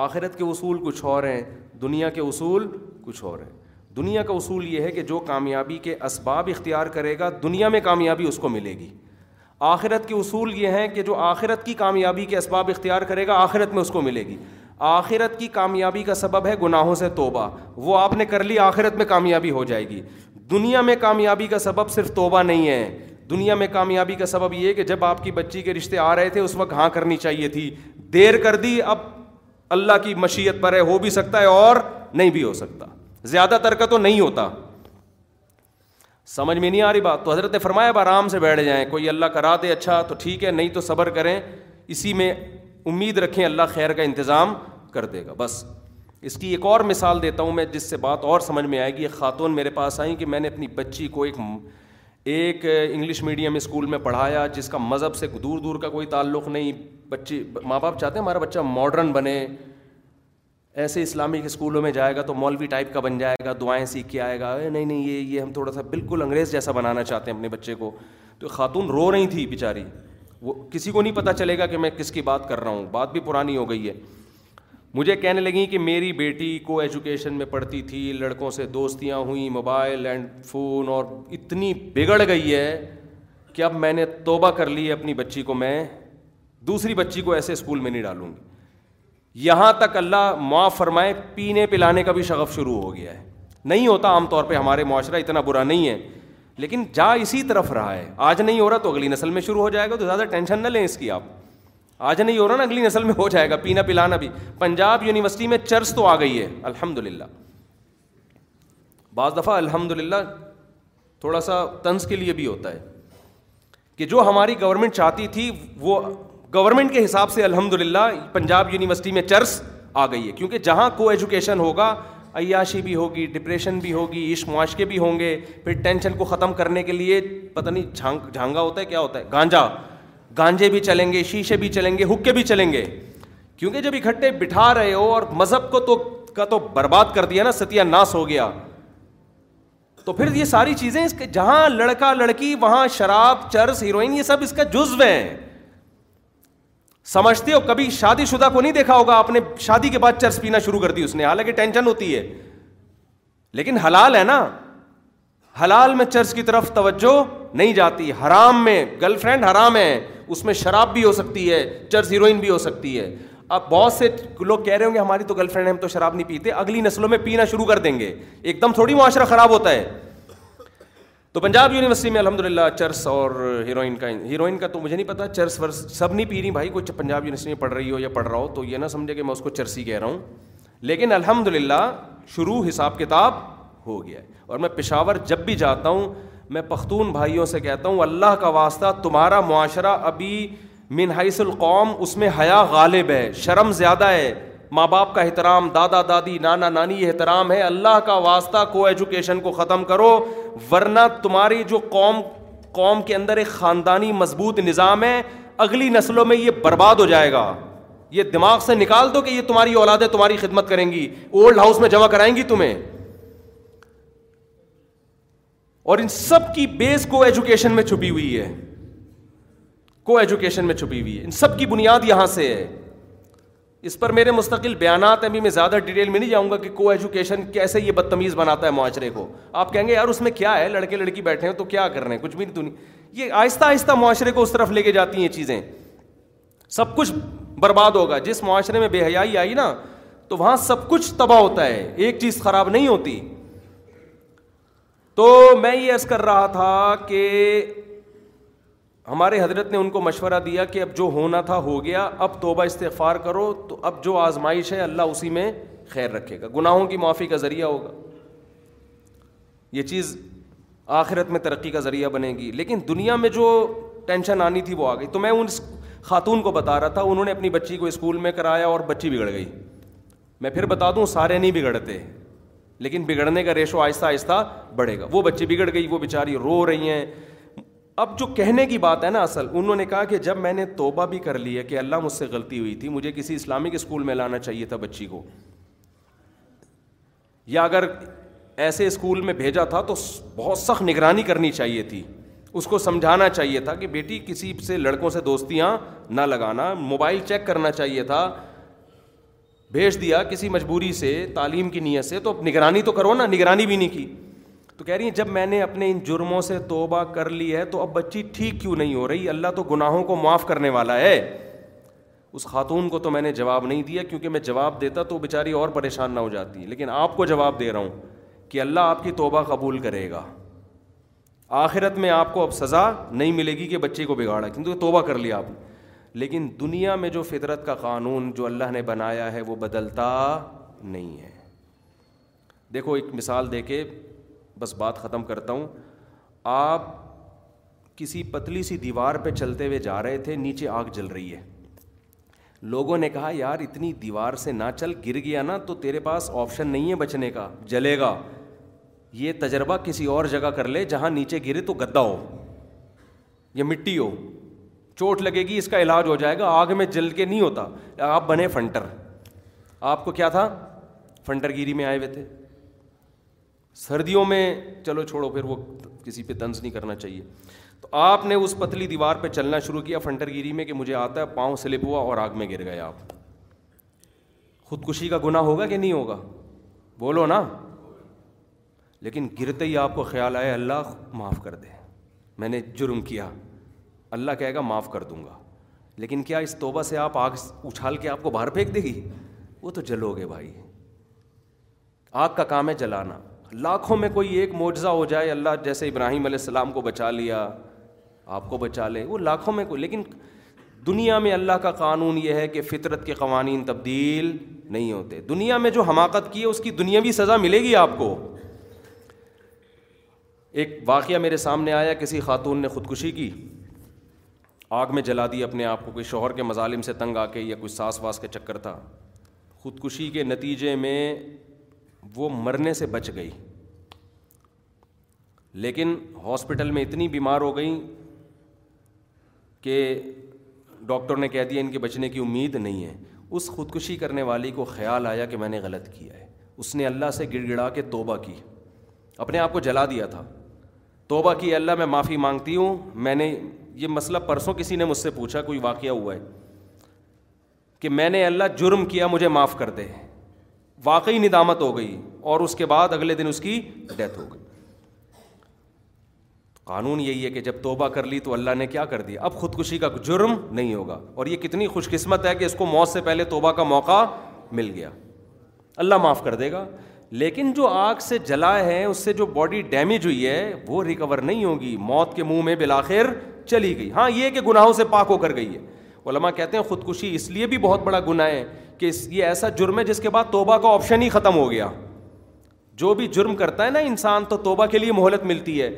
آخرت کے اصول کچھ اور ہیں دنیا کے اصول کچھ اور ہیں دنیا کا اصول یہ ہے کہ جو کامیابی کے اسباب اختیار کرے گا دنیا میں کامیابی اس کو ملے گی آخرت کے اصول یہ ہے کہ جو آخرت کی کامیابی کے اسباب اختیار کرے گا آخرت میں اس کو ملے گی آخرت کی کامیابی کا سبب ہے گناہوں سے توبہ وہ آپ نے کر لی آخرت میں کامیابی ہو جائے گی دنیا میں کامیابی کا سبب صرف توبہ نہیں ہے دنیا میں کامیابی کا سبب یہ ہے کہ جب آپ کی بچی کے رشتے آ رہے تھے اس وقت ہاں کرنی چاہیے تھی دیر کر دی اب اللہ کی مشیت پر ہے ہو بھی سکتا ہے اور نہیں بھی ہو سکتا زیادہ تر کا تو نہیں ہوتا سمجھ میں نہیں آ رہی بات تو حضرت فرمایا اب آرام سے بیٹھ جائیں کوئی اللہ کرا دے اچھا تو ٹھیک ہے نہیں تو صبر کریں اسی میں امید رکھیں اللہ خیر کا انتظام کر دے گا بس اس کی ایک اور مثال دیتا ہوں میں جس سے بات اور سمجھ میں آئے گی ایک خاتون میرے پاس آئیں کہ میں نے اپنی بچی کو ایک ایک انگلش میڈیم اسکول میں پڑھایا جس کا مذہب سے دور دور کا کوئی تعلق نہیں بچی ماں باپ چاہتے ہیں ہمارا بچہ ماڈرن بنے ایسے اسلامک اسکولوں میں جائے گا تو مولوی ٹائپ کا بن جائے گا دعائیں سیکھ کے آئے گا اے نہیں نہیں یہ یہ ہم تھوڑا سا بالکل انگریز جیسا بنانا چاہتے ہیں اپنے بچے کو تو خاتون رو رہی تھی بیچاری وہ کسی کو نہیں پتہ چلے گا کہ میں کس کی بات کر رہا ہوں بات بھی پرانی ہو گئی ہے مجھے کہنے لگیں کہ میری بیٹی کو ایجوکیشن میں پڑھتی تھی لڑکوں سے دوستیاں ہوئیں موبائل اینڈ فون اور اتنی بگڑ گئی ہے کہ اب میں نے توبہ کر لی ہے اپنی بچی کو میں دوسری بچی کو ایسے اسکول میں نہیں ڈالوں گی یہاں تک اللہ معاف فرمائے پینے پلانے کا بھی شغف شروع ہو گیا ہے نہیں ہوتا عام طور پہ ہمارے معاشرہ اتنا برا نہیں ہے لیکن جا اسی طرف رہا ہے آج نہیں ہو رہا تو اگلی نسل میں شروع ہو جائے گا تو زیادہ ٹینشن نہ لیں اس کی آپ آج نہیں ہو رہا نا اگلی نسل میں ہو جائے گا پینا پلانا بھی پنجاب یونیورسٹی میں چرس تو آ گئی ہے الحمد للہ بعض دفعہ الحمد للہ تھوڑا سا طنز کے لیے بھی ہوتا ہے کہ جو ہماری گورنمنٹ چاہتی تھی وہ گورنمنٹ کے حساب سے الحمد للہ پنجاب یونیورسٹی میں چرس آ گئی ہے کیونکہ جہاں کو ایجوکیشن ہوگا عیاشی بھی ہوگی ڈپریشن بھی ہوگی معاشقے بھی ہوں گے پھر ٹینشن کو ختم کرنے کے لیے پتہ نہیں جھانگ جھانگا ہوتا ہے کیا ہوتا ہے گانجا گانجے بھی چلیں گے شیشے بھی چلیں گے حکے بھی چلیں گے کیونکہ جب اکٹھے بٹھا رہے ہو اور مذہب کو تو کا تو برباد کر دیا نا ستیہ ناس ہو گیا تو پھر یہ ساری چیزیں اس کے جہاں لڑکا لڑکی وہاں شراب چرس ہیروئن یہ سب اس کا جزو ہے سمجھتے ہو کبھی شادی شدہ کو نہیں دیکھا ہوگا آپ نے شادی کے بعد چرس پینا شروع کر دی اس نے حالانکہ ٹینشن ہوتی ہے لیکن حلال ہے نا حلال میں چرس کی طرف توجہ نہیں جاتی حرام میں گرل فرینڈ حرام ہے اس میں شراب بھی ہو سکتی ہے چرس ہیروئن بھی ہو سکتی ہے اب بہت سے لوگ کہہ رہے ہوں گے ہماری تو گرل فرینڈ ہم تو شراب نہیں پیتے اگلی نسلوں میں پینا شروع کر دیں گے ایک دم تھوڑی معاشرہ خراب ہوتا ہے تو پنجاب یونیورسٹی میں الحمد للہ چرس اور ہیروئن کا ہیروئن کا تو مجھے نہیں پتا چرس ورس سب نہیں پی رہی بھائی کوئی پنجاب یونیورسٹی میں پڑھ رہی ہو یا پڑھ رہا ہو تو یہ نہ سمجھے کہ میں اس کو چرسی کہہ رہا ہوں لیکن الحمد للہ شروع حساب کتاب ہو گیا ہے اور میں پشاور جب بھی جاتا ہوں میں پختون بھائیوں سے کہتا ہوں اللہ کا واسطہ تمہارا معاشرہ ابھی منحص القوم اس میں حیا غالب ہے شرم زیادہ ہے ماں باپ کا احترام دادا دادی نانا نانی احترام ہے اللہ کا واسطہ کو ایجوکیشن کو ختم کرو ورنہ تمہاری جو قوم قوم کے اندر ایک خاندانی مضبوط نظام ہے اگلی نسلوں میں یہ برباد ہو جائے گا یہ دماغ سے نکال دو کہ یہ تمہاری اولادیں تمہاری خدمت کریں گی اولڈ ہاؤس میں جمع کرائیں گی تمہیں اور ان سب کی بیس کو ایجوکیشن میں چھپی ہوئی ہے کو ایجوکیشن میں چھپی ہوئی ہے ان سب کی بنیاد یہاں سے ہے اس پر میرے مستقل بیانات ہیں بھی میں زیادہ ڈیٹیل میں نہیں جاؤں گا کہ کو ایجوکیشن کیسے یہ بدتمیز بناتا ہے معاشرے کو آپ کہیں گے یار اس میں کیا ہے لڑکے لڑکی بیٹھے ہیں تو کیا کر رہے ہیں کچھ بھی نہیں تو نہیں یہ آہستہ آہستہ معاشرے کو اس طرف لے کے جاتی ہیں چیزیں سب کچھ برباد ہوگا جس معاشرے میں بے حیائی آئی نا تو وہاں سب کچھ تباہ ہوتا ہے ایک چیز خراب نہیں ہوتی تو میں یہ عرض کر رہا تھا کہ ہمارے حضرت نے ان کو مشورہ دیا کہ اب جو ہونا تھا ہو گیا اب توبہ استغفار کرو تو اب جو آزمائش ہے اللہ اسی میں خیر رکھے گا گناہوں کی معافی کا ذریعہ ہوگا یہ چیز آخرت میں ترقی کا ذریعہ بنے گی لیکن دنیا میں جو ٹینشن آنی تھی وہ آ گئی تو میں ان خاتون کو بتا رہا تھا انہوں نے اپنی بچی کو اسکول میں کرایا اور بچی بگڑ گئی میں پھر بتا دوں سارے نہیں بگڑتے لیکن بگڑنے کا ریشو آہستہ آہستہ بڑھے گا وہ بچی بگڑ گئی وہ بیچاری رو رہی ہیں اب جو کہنے کی بات ہے نا اصل انہوں نے کہا کہ جب میں نے توبہ بھی کر لی ہے کہ اللہ مجھ سے غلطی ہوئی تھی مجھے کسی اسلامک اسکول میں لانا چاہیے تھا بچی کو یا اگر ایسے اسکول میں بھیجا تھا تو بہت سخت نگرانی کرنی چاہیے تھی اس کو سمجھانا چاہیے تھا کہ بیٹی کسی سے لڑکوں سے دوستیاں نہ لگانا موبائل چیک کرنا چاہیے تھا بھیج دیا کسی مجبوری سے تعلیم کی نیت سے تو نگرانی تو کرو نا نگرانی بھی نہیں کی تو کہہ رہی ہیں جب میں نے اپنے ان جرموں سے توبہ کر لی ہے تو اب بچی ٹھیک کیوں نہیں ہو رہی اللہ تو گناہوں کو معاف کرنے والا ہے اس خاتون کو تو میں نے جواب نہیں دیا کیونکہ میں جواب دیتا تو بیچاری اور پریشان نہ ہو جاتی لیکن آپ کو جواب دے رہا ہوں کہ اللہ آپ کی توبہ قبول کرے گا آخرت میں آپ کو اب سزا نہیں ملے گی کہ بچے کو بگاڑا کیونکہ توبہ کر لیا آپ نے لیکن دنیا میں جو فطرت کا قانون جو اللہ نے بنایا ہے وہ بدلتا نہیں ہے دیکھو ایک مثال دے کے بس بات ختم کرتا ہوں آپ کسی پتلی سی دیوار پہ چلتے ہوئے جا رہے تھے نیچے آگ جل رہی ہے لوگوں نے کہا یار اتنی دیوار سے نہ چل گر گیا نا تو تیرے پاس آپشن نہیں ہے بچنے کا جلے گا یہ تجربہ کسی اور جگہ کر لے جہاں نیچے گرے تو گدا ہو یا مٹی ہو چوٹ لگے گی اس کا علاج ہو جائے گا آگ میں جل کے نہیں ہوتا آپ بنے فنٹر آپ کو کیا تھا فنٹر گیری میں آئے ہوئے تھے سردیوں میں چلو چھوڑو پھر وہ کسی پہ طنز نہیں کرنا چاہیے تو آپ نے اس پتلی دیوار پہ چلنا شروع کیا فنٹر گیری میں کہ مجھے آتا ہے پاؤں سلپ ہوا اور آگ میں گر گئے آپ خودکشی کا گناہ ہوگا کہ نہیں ہوگا بولو نا لیکن گرتے ہی آپ کو خیال آئے اللہ معاف کر دے میں نے جرم کیا اللہ کہے گا معاف کر دوں گا لیکن کیا اس توبہ سے آپ آگ اچھال کے آپ کو باہر پھینک دے گی وہ تو جلو گے بھائی آگ کا کام ہے جلانا لاکھوں میں کوئی ایک معجزہ ہو جائے اللہ جیسے ابراہیم علیہ السلام کو بچا لیا آپ کو بچا لے وہ لاکھوں میں کوئی لیکن دنیا میں اللہ کا قانون یہ ہے کہ فطرت کے قوانین تبدیل نہیں ہوتے دنیا میں جو حماقت کی ہے اس کی دنیاوی سزا ملے گی آپ کو ایک واقعہ میرے سامنے آیا کسی خاتون نے خودکشی کی آگ میں جلا دی اپنے آپ کو کوئی شوہر کے مظالم سے تنگ آ کے یا کوئی ساس واس کے چکر تھا خودکشی کے نتیجے میں وہ مرنے سے بچ گئی لیکن ہاسپٹل میں اتنی بیمار ہو گئیں کہ ڈاکٹر نے کہہ دیا ان کے بچنے کی امید نہیں ہے اس خودکشی کرنے والی کو خیال آیا کہ میں نے غلط کیا ہے اس نے اللہ سے گڑ گڑا کے توبہ کی اپنے آپ کو جلا دیا تھا توبہ کی اللہ میں معافی مانگتی ہوں میں نے یہ مسئلہ پرسوں کسی نے مجھ سے پوچھا کوئی واقعہ ہوا ہے کہ میں نے اللہ جرم کیا مجھے معاف کر ہیں واقعی ندامت ہو گئی اور اس کے بعد اگلے دن اس کی ڈیتھ ہو گئی قانون یہی ہے کہ جب توبہ کر لی تو اللہ نے کیا کر دیا اب خودکشی کا جرم نہیں ہوگا اور یہ کتنی خوش قسمت ہے کہ اس کو موت سے پہلے توبہ کا موقع مل گیا اللہ معاف کر دے گا لیکن جو آگ سے جلا ہے اس سے جو باڈی ڈیمیج ہوئی ہے وہ ریکور نہیں ہوگی موت کے منہ میں بلاخر چلی گئی ہاں یہ کہ گناہوں سے پاک ہو کر گئی ہے علماء کہتے ہیں خودکشی اس لیے بھی بہت بڑا گناہ ہے کہ یہ ایسا جرم ہے جس کے بعد توبہ کا آپشن ہی ختم ہو گیا جو بھی جرم کرتا ہے نا انسان تو توبہ کے لیے مہلت ملتی ہے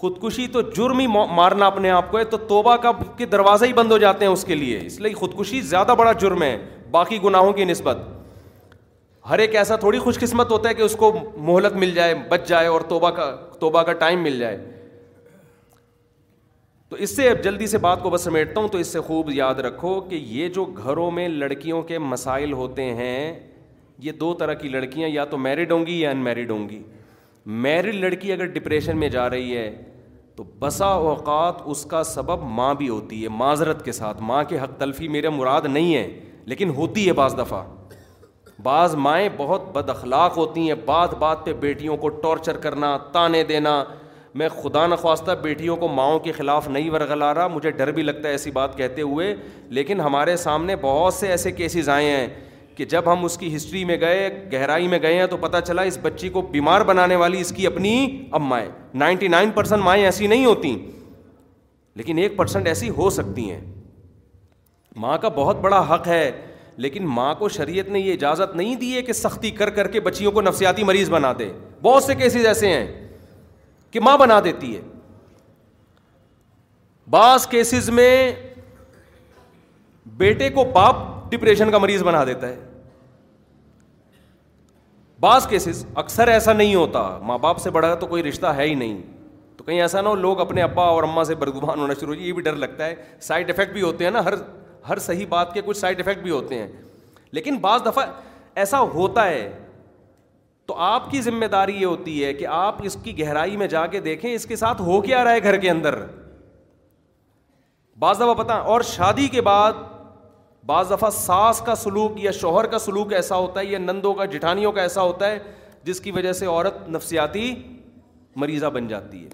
خودکشی تو جرم ہی مارنا اپنے آپ کو ہے تو توبہ کا کے دروازہ ہی بند ہو جاتے ہیں اس کے لیے اس لیے خودکشی زیادہ بڑا جرم ہے باقی گناہوں کی نسبت ہر ایک ایسا تھوڑی خوش قسمت ہوتا ہے کہ اس کو مہلت مل جائے بچ جائے اور توبہ کا توبہ کا ٹائم مل جائے تو اس سے اب جلدی سے بات کو بس سمیٹتا ہوں تو اس سے خوب یاد رکھو کہ یہ جو گھروں میں لڑکیوں کے مسائل ہوتے ہیں یہ دو طرح کی لڑکیاں یا تو میرڈ ہوں گی یا ان میرڈ ہوں گی میرڈ لڑکی اگر ڈپریشن میں جا رہی ہے تو بسا اوقات اس کا سبب ماں بھی ہوتی ہے معذرت کے ساتھ ماں کے حق تلفی میرے مراد نہیں ہے لیکن ہوتی ہے بعض دفعہ بعض مائیں بہت بد اخلاق ہوتی ہیں بات بات پہ بیٹیوں کو ٹارچر کرنا تانے دینا میں خدا نخواستہ بیٹیوں کو ماؤں کے خلاف نہیں ورغلا رہا مجھے ڈر بھی لگتا ہے ایسی بات کہتے ہوئے لیکن ہمارے سامنے بہت سے ایسے کیسز آئے ہیں کہ جب ہم اس کی ہسٹری میں گئے گہرائی میں گئے ہیں تو پتہ چلا اس بچی کو بیمار بنانے والی اس کی اپنی امائیں نائنٹی نائن پرسینٹ مائیں ایسی نہیں ہوتی لیکن ایک پرسنٹ ایسی ہو سکتی ہیں ماں کا بہت بڑا حق ہے لیکن ماں کو شریعت نے یہ اجازت نہیں دی ہے کہ سختی کر کر کے بچیوں کو نفسیاتی مریض بنا دے بہت سے کیسز ایسے ہیں کہ ماں بنا دیتی ہے بعض کیسز میں بیٹے کو باپ ڈپریشن کا مریض بنا دیتا ہے بعض کیسز اکثر ایسا نہیں ہوتا ماں باپ سے بڑا تو کوئی رشتہ ہے ہی نہیں تو کہیں ایسا نہ ہو لوگ اپنے ابا اور اما سے برگبان ہونا شروع ہو جائے یہ بھی ڈر لگتا ہے سائڈ افیکٹ بھی ہوتے ہیں نا ہر ہر صحیح بات کے کچھ سائڈ افیکٹ بھی ہوتے ہیں لیکن بعض دفعہ ایسا ہوتا ہے تو آپ کی ذمہ داری یہ ہوتی ہے کہ آپ اس کی گہرائی میں جا کے دیکھیں اس کے ساتھ ہو کیا رہا ہے گھر کے اندر بعض دفعہ پتہ اور شادی کے بعد بعض دفعہ ساس کا سلوک یا شوہر کا سلوک ایسا ہوتا ہے یا نندوں کا جٹھانیوں کا ایسا ہوتا ہے جس کی وجہ سے عورت نفسیاتی مریضہ بن جاتی ہے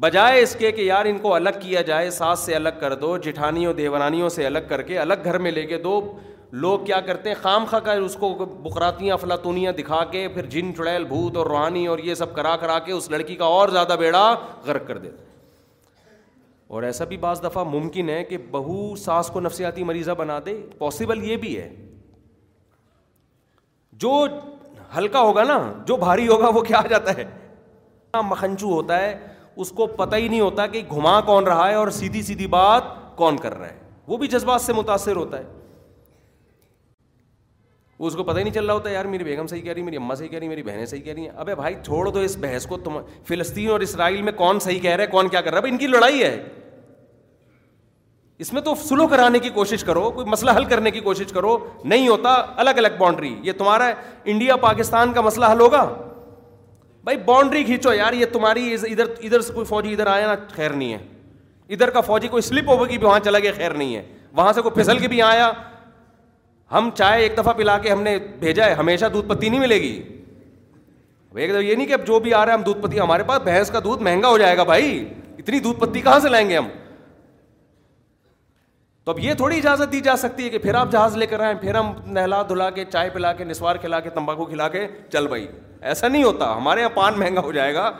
بجائے اس کے کہ یار ان کو الگ کیا جائے ساس سے الگ کر دو جٹھانیوں دیورانیوں سے الگ کر کے الگ گھر میں لے کے دو لوگ کیا کرتے ہیں خام خا کا اس کو بکراتیاں فلاتونیاں دکھا کے پھر جن چڑیل بھوت اور روحانی اور یہ سب کرا کرا کے اس لڑکی کا اور زیادہ بیڑا غرق کر دیتے اور ایسا بھی بعض دفعہ ممکن ہے کہ بہو ساس کو نفسیاتی مریضہ بنا دے پاسبل یہ بھی ہے جو ہلکا ہوگا نا جو بھاری ہوگا وہ کیا آ جاتا ہے مکھنچو ہوتا ہے اس کو پتہ ہی نہیں ہوتا کہ گھما کون رہا ہے اور سیدھی سیدھی بات کون کر رہا ہے وہ بھی جذبات سے متاثر ہوتا ہے وہ اس کو پتہ ہی نہیں چل رہا ہوتا یار میری بیگم صحیح کہہ رہی میری اما صحیح کہہ رہی میری بہنیں صحیح کہہ رہی ہیں ابے بھائی چھوڑ دو اس بحث کو تم فلسطین اور اسرائیل میں کون صحیح کہہ رہے کون کیا کر رہا ہے ان کی لڑائی ہے اس میں تو سلو کرانے کی کوشش کرو کوئی مسئلہ حل کرنے کی کوشش کرو نہیں ہوتا الگ الگ باؤنڈری یہ تمہارا ہے انڈیا پاکستان کا مسئلہ حل ہوگا بھائی باؤنڈری کھینچو یار یہ تمہاری ادھر ادھر سے کوئی فوجی ادھر آیا نا خیر نہیں ہے ادھر کا فوجی کوئی سلپ ہوگی بھی وہاں چلا گیا خیر نہیں ہے وہاں سے کوئی پھسل کے بھی آیا ہم چائے ایک دفعہ پلا کے ہم نے بھیجا ہے ہمیشہ دودھ پتی نہیں ملے گی ایک دفعہ یہ نہیں کہ اب جو بھی آ رہا ہے ہم دودھ پتی ہمارے پاس بھینس کا دودھ مہنگا ہو جائے گا بھائی اتنی دودھ پتی کہاں سے لائیں گے ہم تو اب یہ تھوڑی اجازت دی جا سکتی ہے کہ پھر آپ جہاز لے کر آئیں پھر ہم نہلا دھلا کے چائے پلا کے نسوار کھلا کے تمباکو کھلا کے چل بھائی ایسا نہیں ہوتا ہمارے یہاں پان مہنگا ہو جائے گا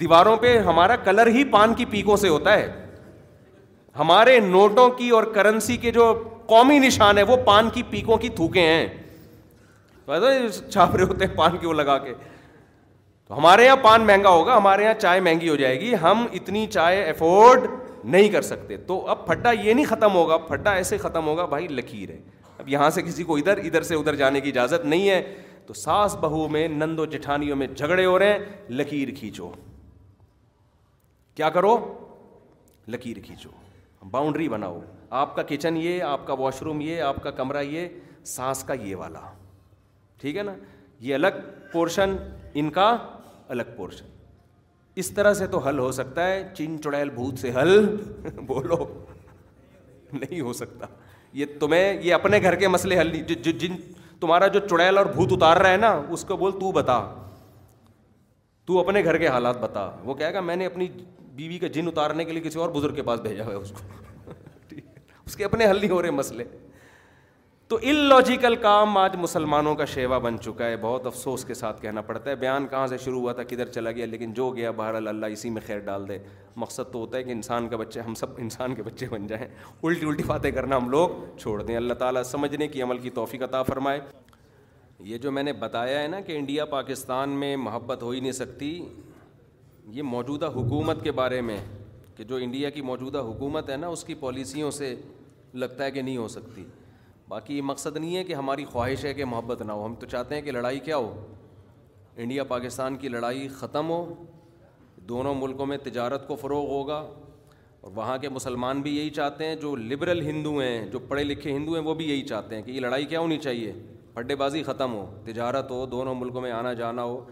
دیواروں پہ ہمارا کلر ہی پان کی پیکوں سے ہوتا ہے ہمارے نوٹوں کی اور کرنسی کے جو قومی نشان ہے وہ پان کی پیکوں کی تھوکے ہیں چھاپرے ہوتے ہیں پان کی وہ لگا کے تو ہمارے یہاں پان مہنگا ہوگا ہمارے یہاں چائے مہنگی ہو جائے گی ہم اتنی چائے افورڈ نہیں کر سکتے تو اب پھٹا یہ نہیں ختم ہوگا پھٹا ایسے ختم ہوگا بھائی لکیر ہے اب یہاں سے کسی کو ادھر ادھر سے ادھر جانے کی اجازت نہیں ہے تو ساس بہو میں نند و جٹھانیوں میں جھگڑے ہو رہے ہیں لکیر کھینچو کیا کرو لکیر کھینچو باؤنڈری بناؤ آپ کا کچن یہ آپ کا واش روم یہ آپ کا کمرہ یہ سانس کا یہ والا ٹھیک ہے نا یہ الگ پورشن ان کا الگ پورشن اس طرح سے تو حل ہو سکتا ہے چن چڑیل بھوت سے حل بولو نہیں ہو سکتا یہ تمہیں یہ اپنے گھر کے مسئلے حل جن تمہارا جو چڑیل اور بھوت اتار رہا ہے نا اس کو بول تو بتا تو اپنے گھر کے حالات بتا وہ کہے گا میں نے اپنی بیوی کا جن اتارنے کے لیے کسی اور بزرگ کے پاس بھیجا ہوا ہے اس کو اس کے اپنے حل نہیں ہو رہے مسئلے تو ان لاجیکل کام آج مسلمانوں کا شیوا بن چکا ہے بہت افسوس کے ساتھ کہنا پڑتا ہے بیان کہاں سے شروع ہوا تھا کدھر چلا گیا لیکن جو گیا بہرحال اللہ اسی میں خیر ڈال دے مقصد تو ہوتا ہے کہ انسان کا بچے ہم سب انسان کے بچے بن جائیں الٹی الٹی باتیں کرنا ہم لوگ چھوڑ دیں اللہ تعالیٰ سمجھنے کی عمل کی توفیق عطا فرمائے یہ جو میں نے بتایا ہے نا کہ انڈیا پاکستان میں محبت ہو ہی نہیں سکتی یہ موجودہ حکومت کے بارے میں کہ جو انڈیا کی موجودہ حکومت ہے نا اس کی پالیسیوں سے لگتا ہے کہ نہیں ہو سکتی باقی یہ مقصد نہیں ہے کہ ہماری خواہش ہے کہ محبت نہ ہو ہم تو چاہتے ہیں کہ لڑائی کیا ہو انڈیا پاکستان کی لڑائی ختم ہو دونوں ملکوں میں تجارت کو فروغ ہوگا اور وہاں کے مسلمان بھی یہی چاہتے ہیں جو لبرل ہندو ہیں جو پڑھے لکھے ہندو ہیں وہ بھی یہی چاہتے ہیں کہ یہ لڑائی کیا ہونی چاہیے پڈے بازی ختم ہو تجارت ہو دونوں ملکوں میں آنا جانا ہو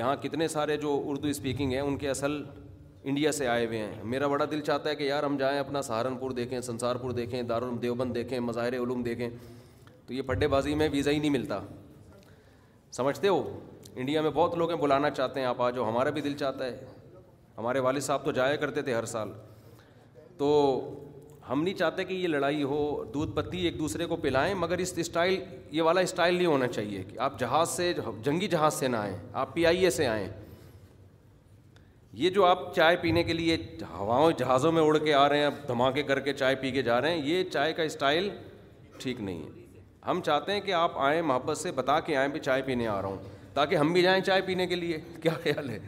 یہاں کتنے سارے جو اردو اسپیکنگ ہیں ان کے اصل انڈیا سے آئے ہوئے ہیں میرا بڑا دل چاہتا ہے کہ یار ہم جائیں اپنا سہارنپور دیکھیں سنسارپور دیکھیں دارال دیوبند دیکھیں مظاہر علوم دیکھیں تو یہ پڈے بازی میں ویزا ہی نہیں ملتا سمجھتے ہو انڈیا میں بہت لوگ ہیں بلانا چاہتے ہیں آپ آ جاؤ ہمارا بھی دل چاہتا ہے ہمارے والد صاحب تو جایا کرتے تھے ہر سال تو ہم نہیں چاہتے کہ یہ لڑائی ہو دودھ پتی ایک دوسرے کو پلائیں مگر اس اسٹائل یہ والا اسٹائل نہیں ہونا چاہیے کہ آپ جہاز سے جنگی جہاز سے نہ آئیں آپ پی آئی اے سے آئیں یہ جو آپ چائے پینے کے لیے ہواؤں جہازوں میں اڑ کے آ رہے ہیں دھماکے کر کے چائے پی کے جا رہے ہیں یہ چائے کا اسٹائل ٹھیک نہیں ہے ہم چاہتے ہیں کہ آپ آئیں محبت سے بتا کے آئیں بھی چائے پینے آ رہا ہوں تاکہ ہم بھی جائیں چائے پینے کے لیے کیا خیال ہے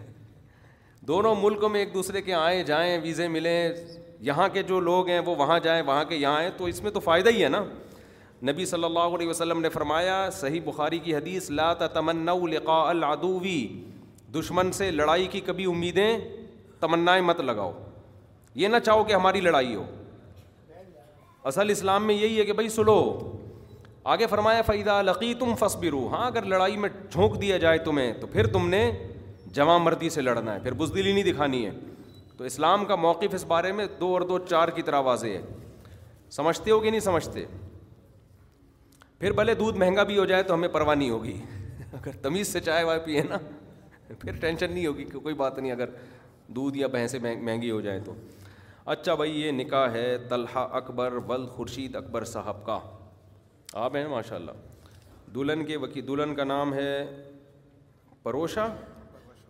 دونوں ملکوں میں ایک دوسرے کے آئیں جائیں ویزے ملیں یہاں کے جو لوگ ہیں وہ وہاں جائیں وہاں کے یہاں آئیں تو اس میں تو فائدہ ہی ہے نا نبی صلی اللہ علیہ وسلم نے فرمایا صحیح بخاری کی حدیث لا تمنا لقاء العدوی دشمن سے لڑائی کی کبھی امیدیں تمنائیں مت لگاؤ یہ نہ چاہو کہ ہماری لڑائی ہو اصل اسلام میں یہی ہے کہ بھائی سلو آگے فرمایا فیدہ لقی تم فس بھی رو ہاں اگر لڑائی میں جھونک دیا جائے تمہیں تو پھر تم نے جمع مردی سے لڑنا ہے پھر بزدلی نہیں دکھانی ہے تو اسلام کا موقف اس بارے میں دو اور دو چار کی طرح واضح ہے سمجھتے ہو کہ نہیں سمجھتے پھر بھلے دودھ مہنگا بھی ہو جائے تو ہمیں پرواہ نہیں ہوگی اگر تمیز سے چائے وائے پیے نا پھر ٹینشن نہیں ہوگی کہ کوئی بات نہیں اگر دودھ یا بھینسے مہنگی ہو جائیں تو اچھا بھائی یہ نکاح ہے طلحہ اکبر ول خورشید اکبر صاحب کا آپ ہیں ماشاء اللہ دلہن کے وکیل دلہن کا نام ہے پروشا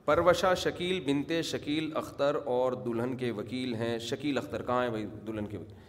پروشا شکیل بنتے شکیل اختر اور دلہن کے وکیل ہیں شکیل اختر کہاں ہیں بھائی دلہن کے وکیل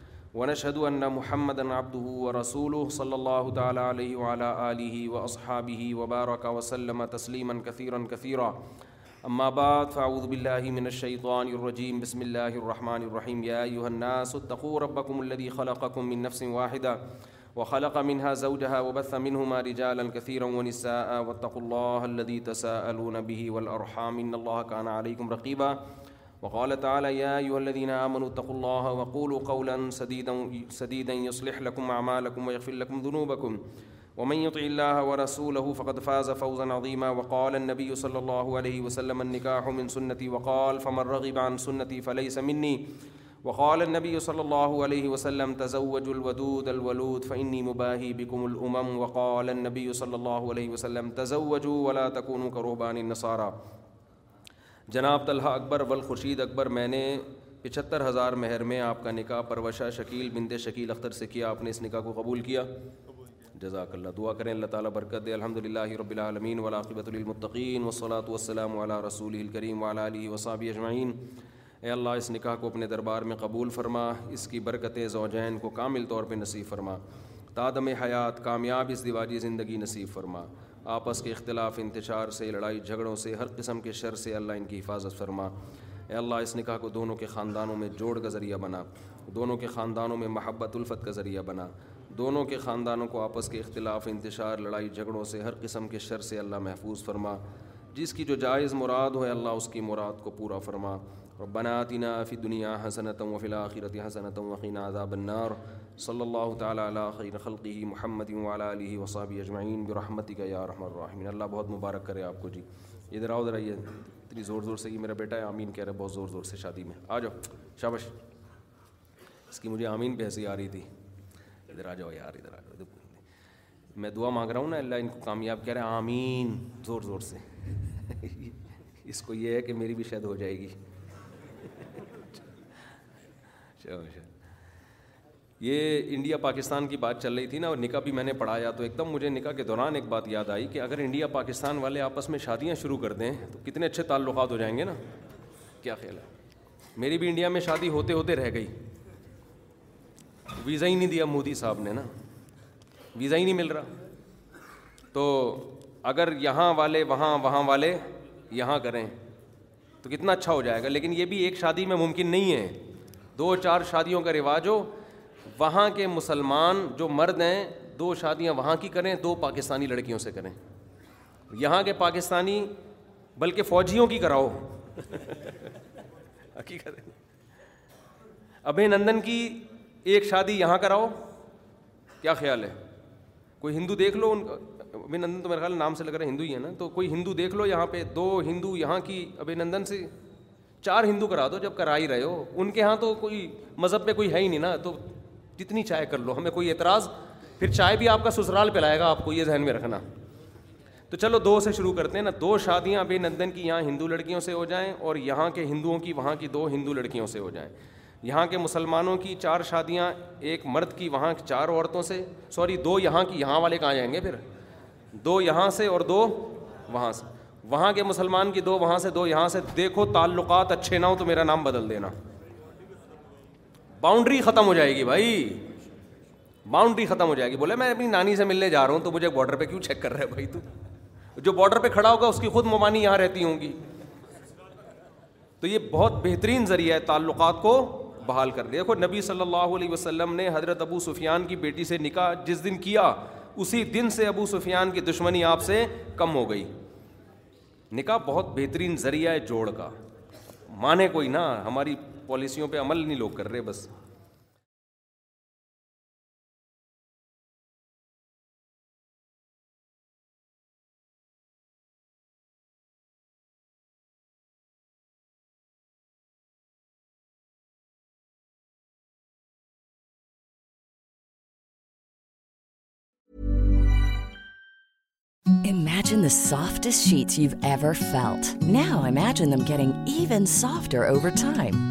ونشهد أن محمد عبده ورسوله صلى الله تعالى عليه وعلى آله وأصحابه وبارك وسلم تسليما كثيرا كثيرا أما بعد فأعوذ بالله من الشيطان الرجيم بسم الله الرحمن الرحيم يا أيها الناس اتقوا ربكم الذي خلقكم من نفس واحدة وخلق منها زوجها وبث منهما رجالا كثيرا ونساء واتقوا الله الذي تساءلون به والأرحام إن الله كان عليكم رقيبا وقال تعالى يا أيها الذين آمنوا اتقوا الله وقولوا قولا سديدا, سديدا يصلح لكم أعمالكم ويغفر لكم ذنوبكم ومن يطع الله ورسوله فقد فاز فوزا عظيما وقال النبي صلى الله عليه وسلم النكاح من سنتي وقال فمن رغب عن سنتي فليس مني وقال النبي صلى الله عليه وسلم تزوج الودود الولود فإني مباهي بكم الأمم وقال النبي صلى الله عليه وسلم تزوجوا ولا تكونوا كرهبان النصارى جناب طلحہ اکبر والخرشید اکبر میں نے پچہتر ہزار مہر میں آپ کا نکاح پروشہ شکیل بند شکیل اختر سے کیا آپ نے اس نکاح کو قبول کیا جزاک اللہ دعا کریں اللہ تعالیٰ برکت الحمد للہ رب العالمین ولاقبۃ المطقین وصلاۃ والسلام علی رسول الکریم ولا علی اجمعین اے اللہ اس نکاح کو اپنے دربار میں قبول فرما اس کی برکت زوجین کو کامل طور پہ نصیب فرما تادم حیات کامیاب اس دیواجی زندگی نصیب فرما آپس کے اختلاف انتشار سے لڑائی جھگڑوں سے ہر قسم کے شر سے اللہ ان کی حفاظت فرما اے اللہ اس نکاح کو دونوں کے خاندانوں میں جوڑ کا ذریعہ بنا دونوں کے خاندانوں میں محبت الفت کا ذریعہ بنا دونوں کے خاندانوں کو آپس کے اختلاف انتشار لڑائی جھگڑوں سے ہر قسم کے شر سے اللہ محفوظ فرما جس کی جو جائز مراد ہو اللہ اس کی مراد کو پورا فرما اور بناطینا فی دنیا حسنت و فلا حسنت وقین عذاب النار صلی اللہ تعالیٰ علیہ خیر خلقی محمد وعلیٰ علیہ وصابی اجمعین برحمتی کا یا الرحمین اللہ بہت مبارک کرے آپ کو جی ادھر آؤ ادھر اتنی زور زور سے کہ میرا بیٹا ہے آمین کہہ رہے ہے بہت زور زور سے شادی میں آ جاؤ شابش اس کی مجھے آمین پہ ہنسی آ رہی تھی ادھر آ جاؤ یار ادھر جاؤ میں دعا مانگ رہا ہوں نا اللہ ان کو کامیاب کہہ رہے آمین زور زور سے اس کو یہ ہے کہ میری بھی شاید ہو جائے گی شاش یہ انڈیا پاکستان کی بات چل رہی تھی نا اور نکاح بھی میں نے پڑھایا تو ایک دم مجھے نکاح کے دوران ایک بات یاد آئی کہ اگر انڈیا پاکستان والے آپس میں شادیاں شروع کر دیں تو کتنے اچھے تعلقات ہو جائیں گے نا کیا خیال ہے میری بھی انڈیا میں شادی ہوتے ہوتے رہ گئی ویزا ہی نہیں دیا مودی صاحب نے نا ویزا ہی نہیں مل رہا تو اگر یہاں والے وہاں وہاں والے یہاں کریں تو کتنا اچھا ہو جائے گا لیکن یہ بھی ایک شادی میں ممکن نہیں ہے دو چار شادیوں کا رواج ہو وہاں کے مسلمان جو مرد ہیں دو شادیاں وہاں کی کریں دو پاکستانی لڑکیوں سے کریں یہاں کے پاکستانی بلکہ فوجیوں کی کراؤ حقیقت ابھی نندن کی ایک شادی یہاں کراؤ کیا خیال ہے کوئی ہندو دیکھ لو ان کا ابھی نندن تو میرے خیال نام سے لگ رہا ہے ہندو ہی ہے نا تو کوئی ہندو دیکھ لو یہاں پہ دو ہندو یہاں کی ابھی نندن سے چار ہندو کرا دو جب کرا ہی رہے ہو ان کے یہاں تو کوئی مذہب پہ کوئی ہے ہی نہیں نا تو جتنی چائے کر لو ہمیں کوئی اعتراض پھر چائے بھی آپ کا سسرال پلائے گا آپ کو یہ ذہن میں رکھنا تو چلو دو سے شروع کرتے ہیں نا دو شادیاں ابھی نندن کی یہاں ہندو لڑکیوں سے ہو جائیں اور یہاں کے ہندوؤں کی وہاں کی دو ہندو لڑکیوں سے ہو جائیں یہاں کے مسلمانوں کی چار شادیاں ایک مرد کی وہاں کی چار عورتوں سے سوری دو یہاں کی یہاں والے کہاں جائیں گے پھر دو یہاں سے اور دو وہاں سے وہاں کے مسلمان کی دو وہاں سے دو یہاں سے دیکھو تعلقات اچھے نہ ہوں تو میرا نام بدل دینا باؤنڈری ختم ہو جائے گی بھائی باؤنڈری ختم ہو جائے گی بولے میں اپنی نانی سے ملنے جا رہا ہوں تو مجھے بارڈر پہ کیوں چیک کر رہا ہے بھائی تو جو بارڈر پہ کھڑا ہوگا اس کی خود ممانی یہاں رہتی ہوں گی تو یہ بہت بہترین ذریعہ ہے تعلقات کو بحال کر دیا نبی صلی اللہ علیہ وسلم نے حضرت ابو سفیان کی بیٹی سے نکاح جس دن کیا اسی دن سے ابو سفیان کی دشمنی آپ سے کم ہو گئی نکاح بہت بہترین ذریعہ ہے جوڑ کا مانے کوئی نہ ہماری پالیسیوں پہ عمل نہیں لوگ کر رہے بس imagine the softest sheet you ever felt now imagine them even softer over time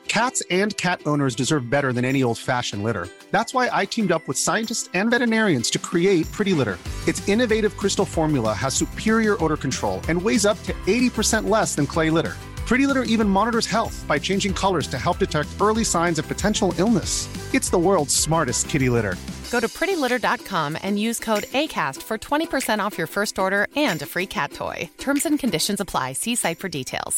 Cats and cat owners deserve better than any old-fashioned litter. That's why I teamed up with scientists and veterinarians to create Pretty Litter. Its innovative crystal formula has superior odor control and weighs up to 80% less than clay litter. Pretty Litter even monitors health by changing colors to help detect early signs of potential illness. It's the world's smartest kitty litter. Go to prettylitter.com and use code ACAST for 20% off your first order and a free cat toy. Terms and conditions apply. See site for details.